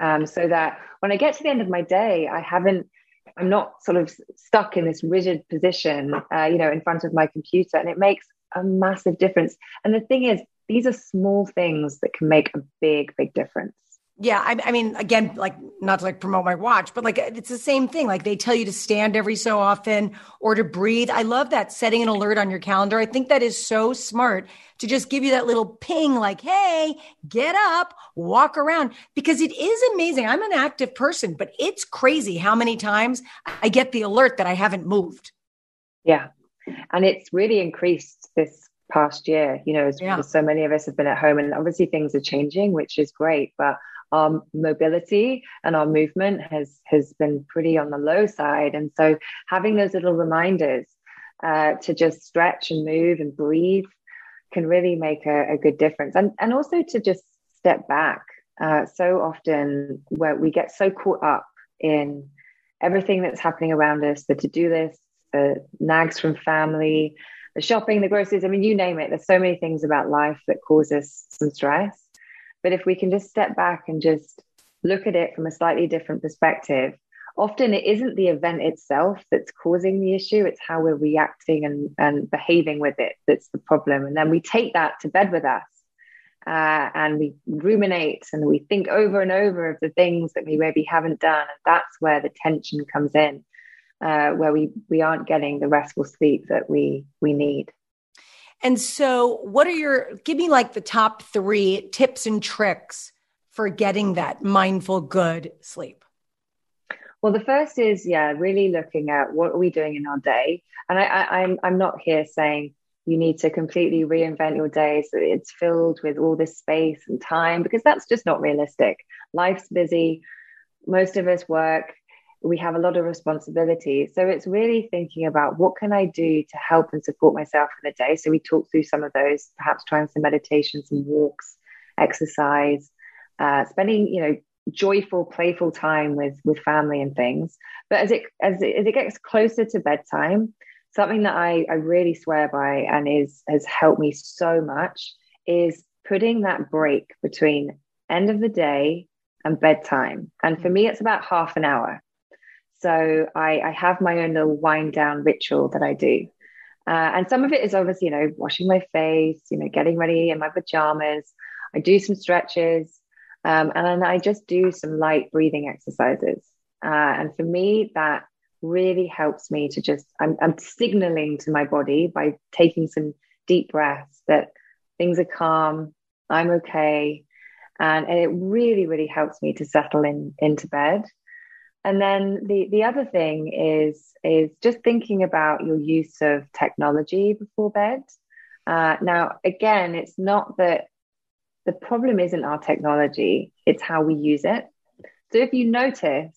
Um, so that when I get to the end of my day, I haven't, I'm not sort of stuck in this rigid position, uh, you know, in front of my computer. And it makes a massive difference. And the thing is, these are small things that can make a big, big difference. Yeah, I, I, mean, again, like not to like promote my watch, but like it's the same thing. Like they tell you to stand every so often or to breathe. I love that setting an alert on your calendar. I think that is so smart to just give you that little ping, like, "Hey, get up, walk around," because it is amazing. I'm an active person, but it's crazy how many times I get the alert that I haven't moved. Yeah, and it's really increased this past year. You know, as, yeah. so many of us have been at home, and obviously things are changing, which is great, but our mobility and our movement has has been pretty on the low side. And so having those little reminders uh, to just stretch and move and breathe can really make a, a good difference. And and also to just step back uh, so often where we get so caught up in everything that's happening around us the to-do list the nags from family the shopping the groceries i mean you name it. There's so many things about life that cause us some stress but if we can just step back and just look at it from a slightly different perspective, often it isn't the event itself that's causing the issue, it's how we're reacting and, and behaving with it that's the problem. And then we take that to bed with us. Uh, and we ruminate and we think over and over of the things that we maybe haven't done. And that's where the tension comes in, uh, where we, we aren't getting the restful sleep that we, we need. And so, what are your, give me like the top three tips and tricks for getting that mindful, good sleep? Well, the first is, yeah, really looking at what are we doing in our day. And I, I, I'm, I'm not here saying you need to completely reinvent your day so it's filled with all this space and time because that's just not realistic. Life's busy. Most of us work we have a lot of responsibility. So it's really thinking about what can I do to help and support myself in the day. So we talk through some of those, perhaps trying some meditation, some walks, exercise, uh, spending, you know, joyful, playful time with with family and things. But as it as it, as it gets closer to bedtime, something that I, I really swear by and is has helped me so much is putting that break between end of the day and bedtime. And for me, it's about half an hour. So I, I have my own little wind down ritual that I do. Uh, and some of it is obviously, you know, washing my face, you know, getting ready in my pajamas. I do some stretches. Um, and then I just do some light breathing exercises. Uh, and for me, that really helps me to just, I'm, I'm signaling to my body by taking some deep breaths that things are calm, I'm okay. And, and it really, really helps me to settle in into bed. And then the, the other thing is, is just thinking about your use of technology before bed. Uh, now, again, it's not that the problem isn't our technology, it's how we use it. So if you notice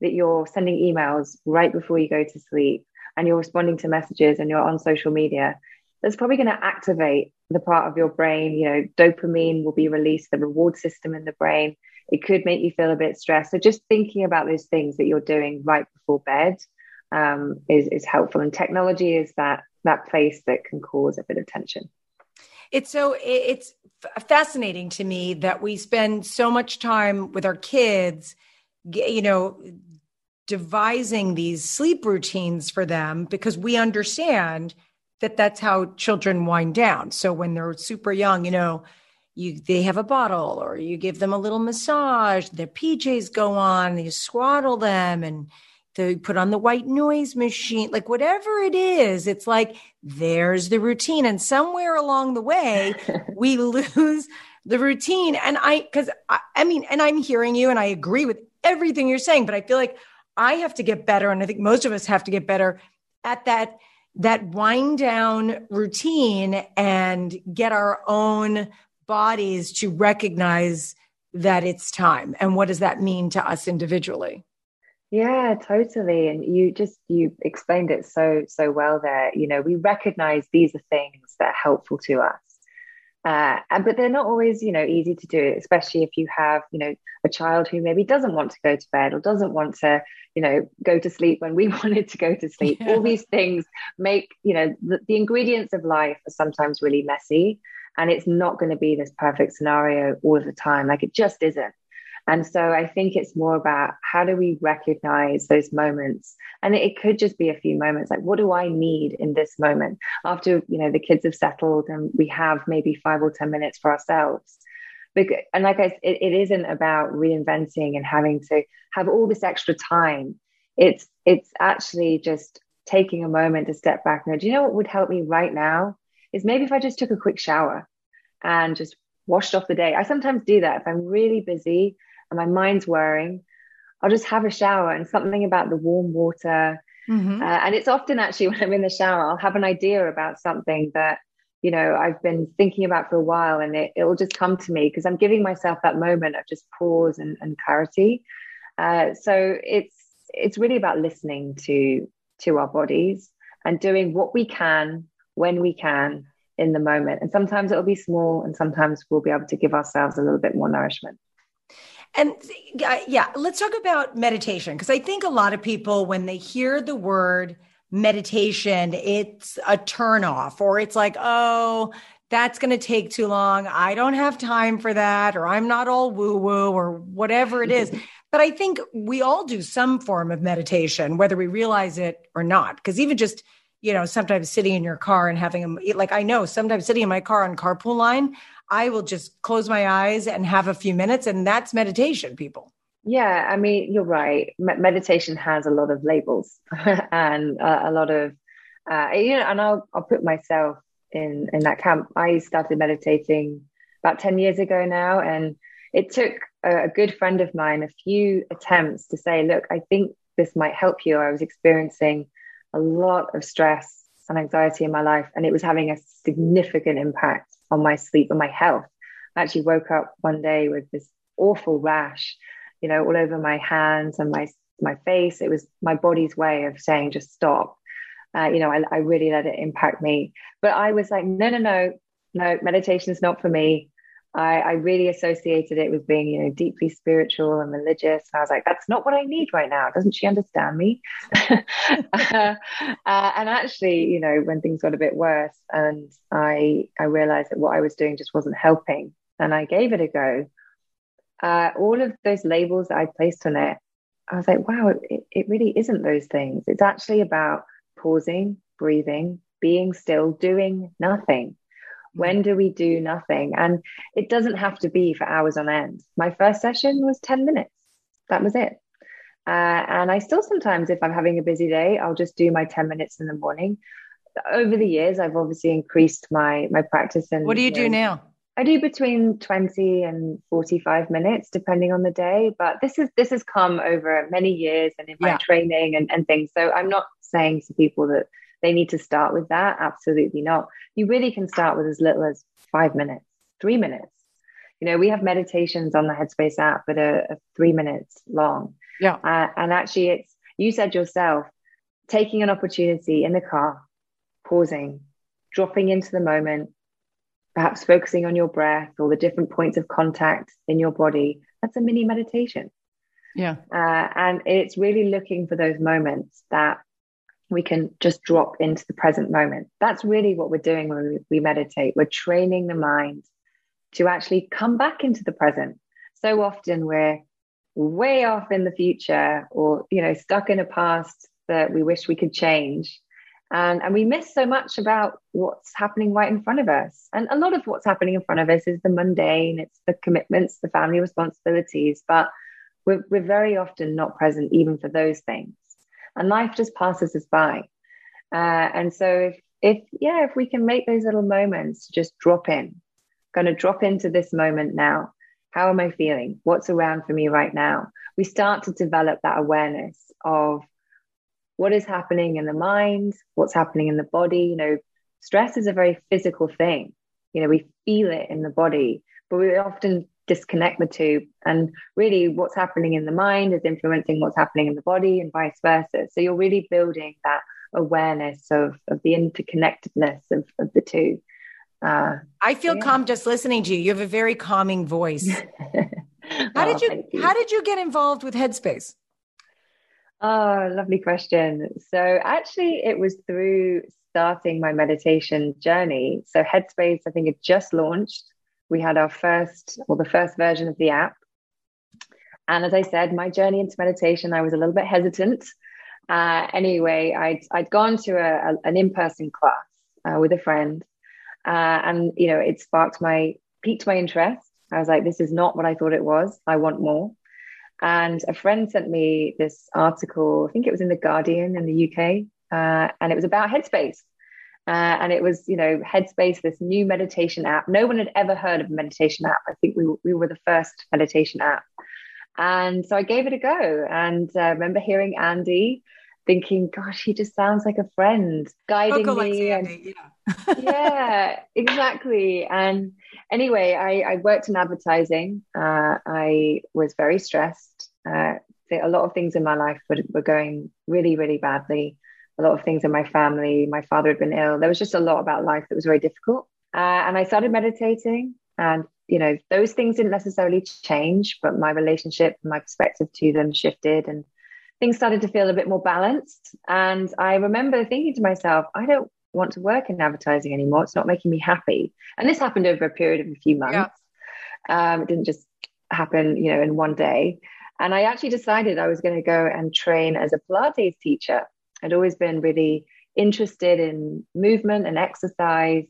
that you're sending emails right before you go to sleep and you're responding to messages and you're on social media, that's probably going to activate the part of your brain. You know, dopamine will be released, the reward system in the brain. It could make you feel a bit stressed. So just thinking about those things that you're doing right before bed um, is is helpful. And technology is that that place that can cause a bit of tension. It's so it's fascinating to me that we spend so much time with our kids, you know, devising these sleep routines for them because we understand that that's how children wind down. So when they're super young, you know, you they have a bottle or you give them a little massage, their PJs go on, you swaddle them and they put on the white noise machine, like whatever it is, it's like there's the routine. And somewhere along the way, we lose the routine. And I, because I, I mean, and I'm hearing you and I agree with everything you're saying, but I feel like I have to get better. And I think most of us have to get better at that that wind down routine and get our own bodies to recognize that it's time? And what does that mean to us individually? Yeah totally. And you just you explained it so so well there. You know we recognize these are things that are helpful to us. Uh, and but they're not always you know easy to do especially if you have you know a child who maybe doesn't want to go to bed or doesn't want to you know go to sleep when we wanted to go to sleep. Yeah. all these things make you know the, the ingredients of life are sometimes really messy and it's not going to be this perfect scenario all the time like it just isn't and so I think it's more about how do we recognize those moments? And it could just be a few moments like, what do I need in this moment? After, you know, the kids have settled and we have maybe five or 10 minutes for ourselves. And like I said, it, it isn't about reinventing and having to have all this extra time. It's it's actually just taking a moment to step back and go, do you know what would help me right now? Is maybe if I just took a quick shower and just washed off the day. I sometimes do that if I'm really busy and my mind's worrying. I'll just have a shower and something about the warm water. Mm-hmm. Uh, and it's often actually when I'm in the shower, I'll have an idea about something that, you know, I've been thinking about for a while and it, it will just come to me because I'm giving myself that moment of just pause and, and clarity. Uh, so it's, it's really about listening to, to our bodies and doing what we can when we can in the moment. And sometimes it'll be small and sometimes we'll be able to give ourselves a little bit more nourishment. And uh, yeah, let's talk about meditation because I think a lot of people, when they hear the word meditation, it's a turnoff or it's like, oh, that's going to take too long. I don't have time for that, or I'm not all woo woo, or whatever it is. but I think we all do some form of meditation, whether we realize it or not. Because even just, you know, sometimes sitting in your car and having a, like, I know sometimes sitting in my car on carpool line, I will just close my eyes and have a few minutes, and that's meditation, people. Yeah, I mean, you're right. meditation has a lot of labels and uh, a lot of, uh, you know, and I'll, I'll put myself in, in that camp. I started meditating about 10 years ago now, and it took a, a good friend of mine a few attempts to say, look, I think this might help you. I was experiencing a lot of stress and anxiety in my life, and it was having a significant impact on my sleep and my health. I actually woke up one day with this awful rash, you know, all over my hands and my my face. It was my body's way of saying just stop. Uh, you know, I, I really let it impact me. But I was like, no, no, no, no, meditation is not for me. I, I, really associated it with being, you know, deeply spiritual and religious. I was like, that's not what I need right now. Doesn't she understand me? uh, uh, and actually, you know, when things got a bit worse, and I I realized that what I was doing just wasn't helping, and I gave it a go. Uh, all of those labels that I placed on it, I was like, wow, it, it really isn't those things. It's actually about pausing, breathing, being still, doing nothing when do we do nothing? And it doesn't have to be for hours on end. My first session was 10 minutes. That was it. Uh, and I still sometimes, if I'm having a busy day, I'll just do my 10 minutes in the morning. Over the years, I've obviously increased my my practice. And what do you, you do know, now? I do between 20 and 45 minutes, depending on the day. But this is this has come over many years and in my yeah. training and, and things. So I'm not saying to people that they need to start with that. Absolutely not. You really can start with as little as five minutes, three minutes. You know, we have meditations on the Headspace app that are, are three minutes long. Yeah. Uh, and actually, it's, you said yourself, taking an opportunity in the car, pausing, dropping into the moment, perhaps focusing on your breath or the different points of contact in your body, that's a mini meditation. Yeah. Uh, and it's really looking for those moments that we can just drop into the present moment. That's really what we're doing when we, meditate. We're training the mind to actually come back into the present. So often we're way off in the future or, you know, stuck in a past that we wish we could change. And, and we miss so much about what's happening right in front of us. And a lot of what's happening in front of us is the mundane, it's the commitments, the family responsibilities. But we're, we're very often not present even for those things and life just passes us by. Uh, and so if if yeah if we can make those little moments to just drop in going to drop into this moment now. How am i feeling? What's around for me right now? We start to develop that awareness of what is happening in the mind what's happening in the body. You know stress is a very physical thing. You know we feel it in the body but we often disconnect the two. And really, what's happening in the mind is influencing what's happening in the body, and vice versa. So you're really building that awareness of, of the interconnectedness of, of the two. Uh, I feel yeah. calm just listening to you. You have a very calming voice. How did Oh, you, you. how did you get involved with Headspace? Oh, lovely question. So actually, it was through starting my meditation journey. So Headspace, I think, had just launched. We had our first, or the first version of the app. And as I said, my journey into meditation, I was a little bit hesitant. Uh, anyway, I'd I'd gone to a, a- an in-person class uh, with a friend, uh, and you know, it sparked my piqued my interest. I was like, this is not what I thought it was. I want more. And a friend sent me this article, I think it was in The Guardian in the UK, uh, and it was about Headspace. Uh, and it was, you know, Headspace, this new meditation app. No one had ever heard of a meditation app. I think we, we were the first meditation app. And so I gave it a go. And uh, I remember hearing Andy thinking, gosh, he just sounds like a friend guiding me. And Andy, yeah. yeah, exactly. And anyway, I, I worked in advertising. Uh, I was very stressed. Uh, a lot of things in my life were, were going really, really badly. A lot of things in my family. My father had been ill. There was just a lot about life that was very difficult. Uh, and I started meditating, and you know, those things didn't necessarily change, but my relationship, my perspective to them shifted, and things started to feel a bit more balanced. And I remember thinking to myself, I don't want to work in advertising anymore. It's not making me happy. And this happened over a period of a few months. Um, it didn't just happen, you know, in one day. And I actually decided I was going to go and train as a Pilates teacher. I'd always been really interested in movement and exercise.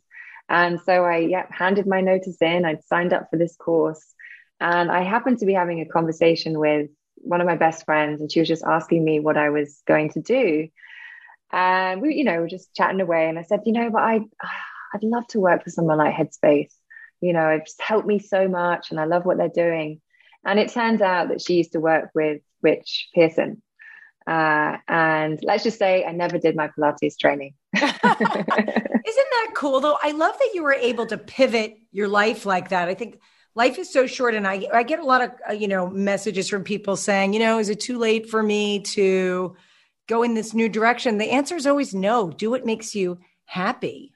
And so I handed my notice in. I'd signed up for this course. And I happened to be having a conversation with one of my best friends, and she was just asking me what I was going to do. And we, you know, were just chatting away. And I said, you know, but I, I'd love to work for someone like Headspace. You know, it's helped me so much, and I love what they're doing. And it turns out that she used to work with Rich Pearson. Uh, and let's just say I never did my Pilates training. Isn't that cool though? I love that you were able to pivot your life like that. I think life is so short and I I get a lot of uh, you know messages from people saying, you know, is it too late for me to go in this new direction? The answer is always no. Do what makes you happy.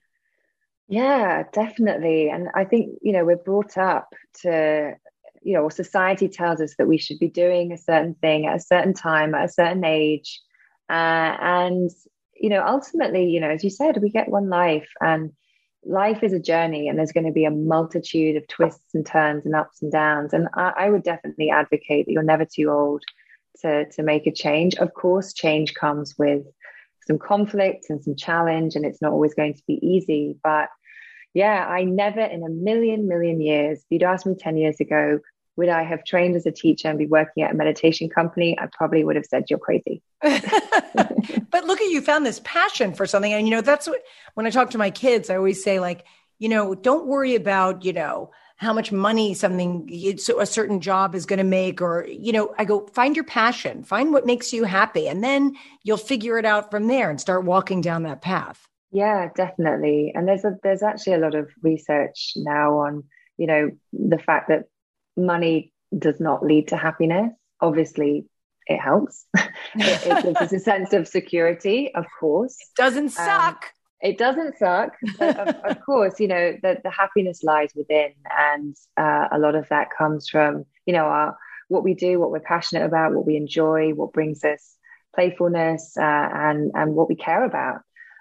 Yeah, definitely. And I think, you know, we're brought up to, you know, society tells us that we should be doing a certain thing at a certain time, at a certain age. Uh, and, you know, ultimately, you know, as you said, we get one life and life is a journey and there's going to be a multitude of twists and turns and ups and downs. And I, I would definitely advocate that you're never too old to, to make a change. Of course, change comes with some conflict and some challenge, and it's not always going to be easy. But yeah, I never in a million, million years, if you'd asked me 10 years ago, would I have trained as a teacher and be working at a meditation company? I probably would have said, You're crazy. but look at you found this passion for something and you know that's what when i talk to my kids i always say like you know don't worry about you know how much money something a certain job is going to make or you know i go find your passion find what makes you happy and then you'll figure it out from there and start walking down that path Yeah, definitely. And there's a there's actually a lot of research now on, you know, the fact that money does not lead to happiness. Obviously, it helps. it, it gives us a sense of security, of course. doesn't suck It doesn't suck. Of, of course, you know, the, the happiness lies within. And uh, a lot of that comes from, you know, our, what we do, what we're passionate about, what we enjoy, what brings us playfulness, uh, and, and what we care about.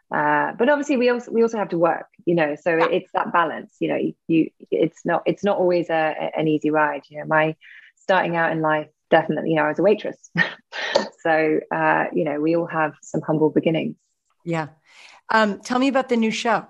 Uh, but obviously we also we also have to work you know so it's that balance you know you, you it's not it's not always a, an easy ride you know my starting out in life definitely you know I was a waitress so uh, you know we all have some humble beginnings Yeah. Um, tell me about the new show,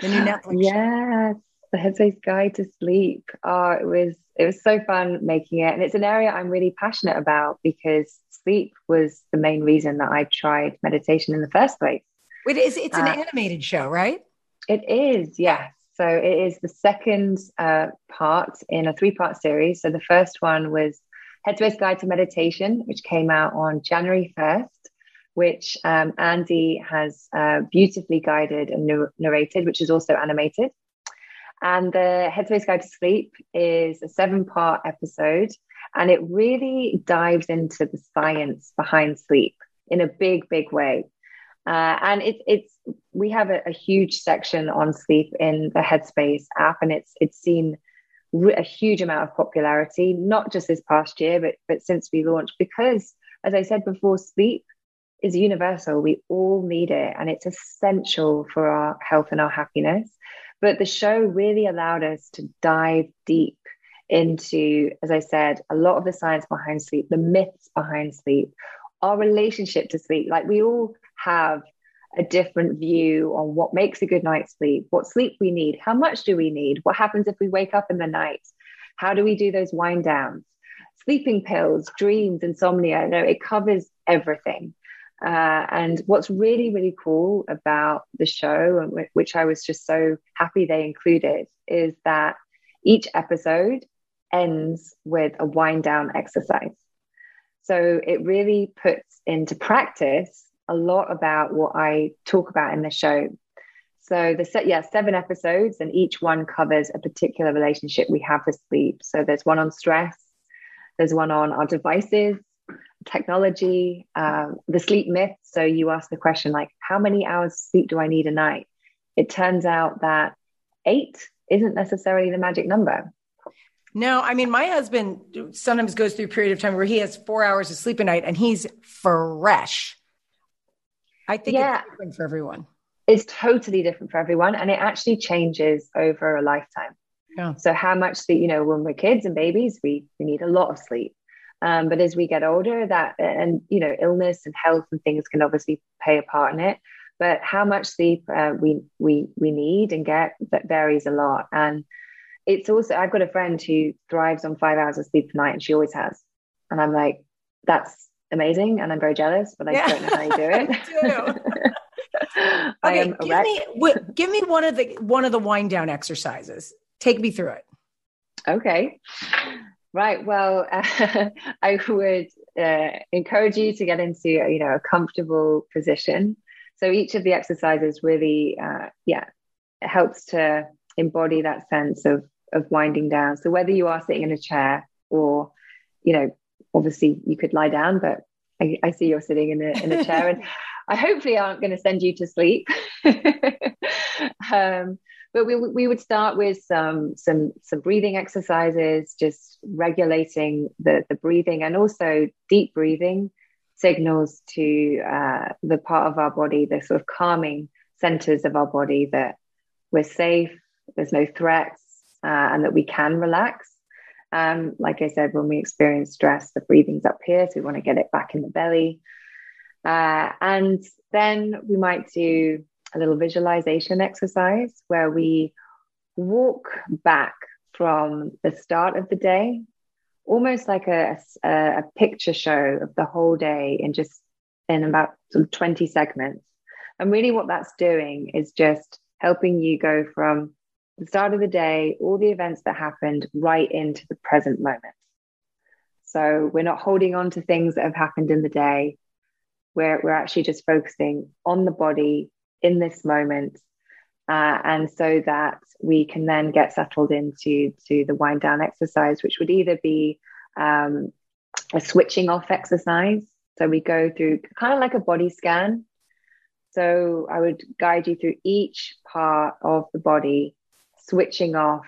the new Netflix. show. Yes, the Headspace Guide to Sleep. Oh, it was it was so fun making it, and it's an area I'm really passionate about because sleep was the main reason that I tried meditation in the first place. Wait, it's, it's an Uh, animated show, right? It is, yes. So it is the second uh, part in a three-part series. So the first one was Headspace Guide to Meditation, which came out on January 1st, which um, Andy has uh, beautifully guided and narrated, which is also animated. And the Headspace Guide to Sleep is a seven-part episode, and it really dives into the science behind sleep in a big, big way. Uh, and it, it's we have a, a huge section on sleep in the Headspace app, and it's it's seen a huge amount of popularity, not just this past year, but but since we launched. Because, as I said before, sleep is universal. We all need it, and it's essential for our health and our happiness. But the show really allowed us to dive deep into, as I said, a lot of the science behind sleep, the myths behind sleep, our relationship to sleep. Like we all have a different view on what makes a good night's sleep, what sleep we need, how much do we need, what happens if we wake up in the night, how do we do those wind downs, sleeping pills, dreams, insomnia. No, it covers everything. Uh, and what's really, really cool about the show, and wh- which I was just so happy they included, is that each episode ends with a wind down exercise. So it really puts into practice a lot about what I talk about in the show. So the set, yeah, seven episodes, and each one covers a particular relationship we have with sleep. So there's one on stress, there's one on our devices, technology, um, the sleep myth. So you ask the question like, how many hours of sleep do I need a night? It turns out that eight isn't necessarily the magic number. No, I mean, my husband sometimes goes through a period of time where he has four hours of sleep a night and he's fresh. I think Yeah. it's different for everyone. It's totally different for everyone, and it actually changes over a lifetime. Yeah. So how much sleep, you know, when we're kids and babies, we we need a lot of sleep. Um, but as we get older, that and you know, illness and health and things can obviously play a part in it. But how much sleep uh, we we we need and get that varies a lot. And it's also I've got a friend who thrives on five hours of sleep a night, and she always has. And I'm like, that's amazing, and I'm very jealous, but I Yeah. don't know how you do it. I Okay, am give me give me one of the one of the wind down exercises. Take me through it. Okay. Right. Well, I would uh, encourage you to get into you know a comfortable position. So each of the exercises really, uh, yeah, helps to embody that sense of of winding down. So whether you are sitting in a chair or, you know, obviously you could lie down, but I, I see you're sitting in a in a chair, and I hopefully aren't going to send you to sleep. um, but we we would start with some some some breathing exercises, just regulating the the breathing, and also deep breathing signals to uh, the part of our body, the sort of calming centers of our body that we're safe, there's no threats, uh, and that we can relax. Um, like I said, when we experience stress, the breathing's up here, so we want to get it back in the belly. Uh, and then we might do a little visualization exercise where we walk back from the start of the day, almost like a, a, a picture show of the whole day in just in about sort of 20 segments. And really, what that's doing is just helping you go from the start of the day, all the events that happened, right into the present moment. So we're not holding on to things that have happened in the day. We're, we're actually just focusing on the body in this moment. Uh, and so that we can then get settled into to the wind down exercise, which would either be um, a switching off exercise. So we go through kind of like a body scan. So I would guide you through each part of the body, switching off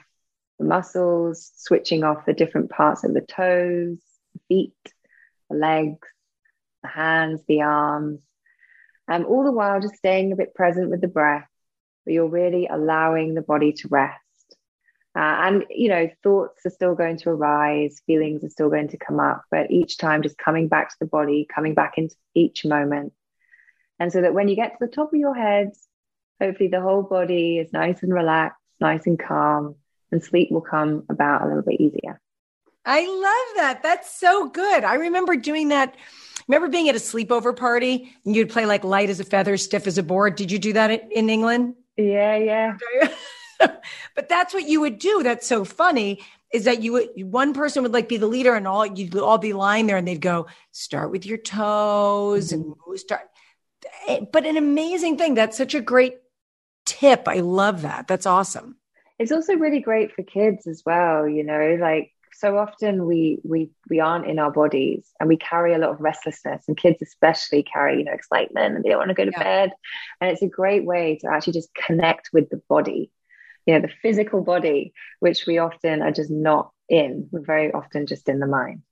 the muscles, switching off the different parts of the toes, the feet, the legs, the hands, the arms, um, all the while just staying a bit present with the breath, but you're really allowing the body to rest. Uh, and, you know, thoughts are still going to arise, feelings are still going to come up, but each time just coming back to the body, coming back into each moment. And so that when you get to the top of your head, hopefully the whole body is nice and relaxed, nice and calm, and sleep will come about a little bit easier. I love that. That's so good. I remember doing that. Remember being at a sleepover party and you'd play like light as a feather, stiff as a board. Did you do that in England? Yeah, yeah. but that's what you would do. That's so funny is that you would one person would like be the leader and all you'd all be lying there and they'd go start with your toes mm-hmm. and start but an amazing thing that's such a great tip. I love that. That's awesome. It's also really great for kids as well you know like so often we we we aren't in our bodies and we carry a lot of restlessness and kids especially carry you know excitement and they don't want to go to yeah. bed. And it's a great way to actually just connect with the body you know the physical body which we often are just not in. We're very often just in the mind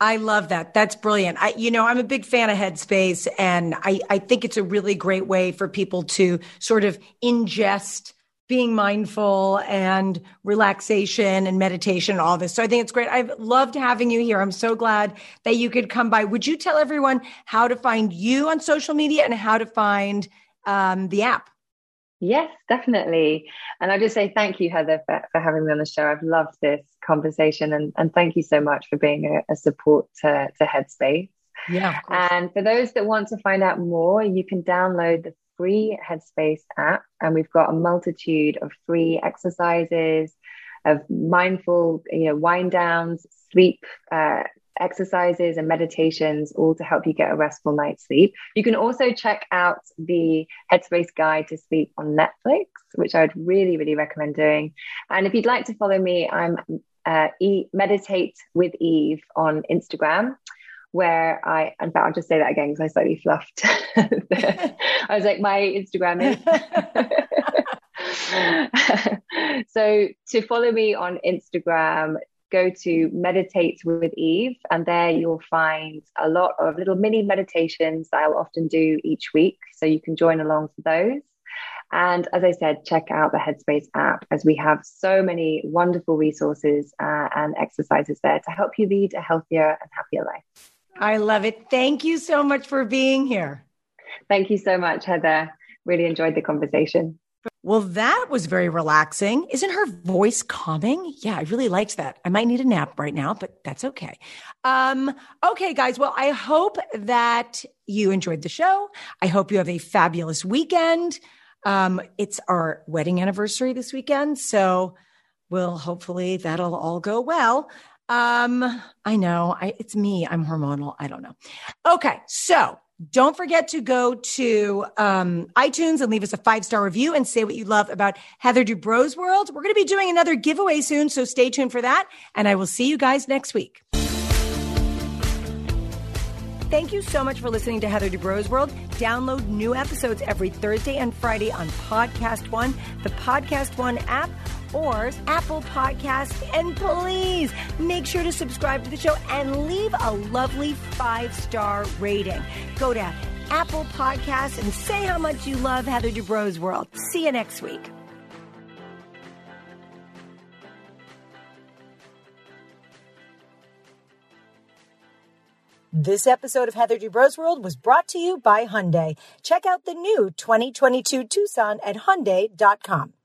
I love that. That's brilliant. I, you know, I'm a big fan of Headspace, and I, I think it's a really great way for people to sort of ingest being mindful and relaxation and meditation and all this. So I think it's great. I've loved having you here. I'm so glad that you could come by. Would you tell everyone how to find you on social media and how to find um, the app? Yes, definitely. And I just say thank you, Heather, for, for having me on the show. I've loved this conversation and, and thank you so much for being a, a support to, to Headspace. Yeah. And for those that want to find out more, you can download the free Headspace app, and we've got a multitude of free exercises, of mindful, you know, wind downs, sleep uh, exercises, and meditations, all to help you get a restful night's sleep. You can also check out the Headspace Guide to Sleep on Netflix, which I would really, really recommend doing. And if you'd like to follow me, I'm uh, e- meditate with Eve on Instagram where I, in fact, I'll just say that again because I slightly fluffed. I was like, my Instagram is. so to follow me on Instagram, go to Meditate with Eve, and there you'll find a lot of little mini meditations that I'll often do each week. So you can join along for those. And as I said, check out the Headspace app as we have so many wonderful resources uh, and exercises there to help you lead a healthier and happier life. I love it. Thank you so much for being here. Thank you so much, Heather. Really enjoyed the conversation. Well, that was very relaxing. Isn't her voice calming? Yeah, I really liked that. I might need a nap right now, but that's okay. Um, okay, guys. Well, I hope that you enjoyed the show. I hope you have a fabulous weekend. Um, it's our wedding anniversary this weekend. So we'll hopefully that'll all go well. Um, I know I, it's me. I'm hormonal. I don't know. Okay. So don't forget to go to um, iTunes and leave us a five star review and say what you love about Heather Dubrow's World. We're going to be doing another giveaway soon, so stay tuned for that. And I will see you guys next week. Thank you so much for listening to Heather Dubrow's World. Download new episodes every Thursday and Friday on Podcast One, the Podcast One app or Apple Podcast. And please make sure to subscribe to the show and leave a lovely five star rating. Go to Apple Podcasts and say how much you love Heather Dubrow's World. See you next week. This episode of Heather Dubrow's World was brought to you by Hyundai. Check out the new 2022 Tucson at Hyundai.com.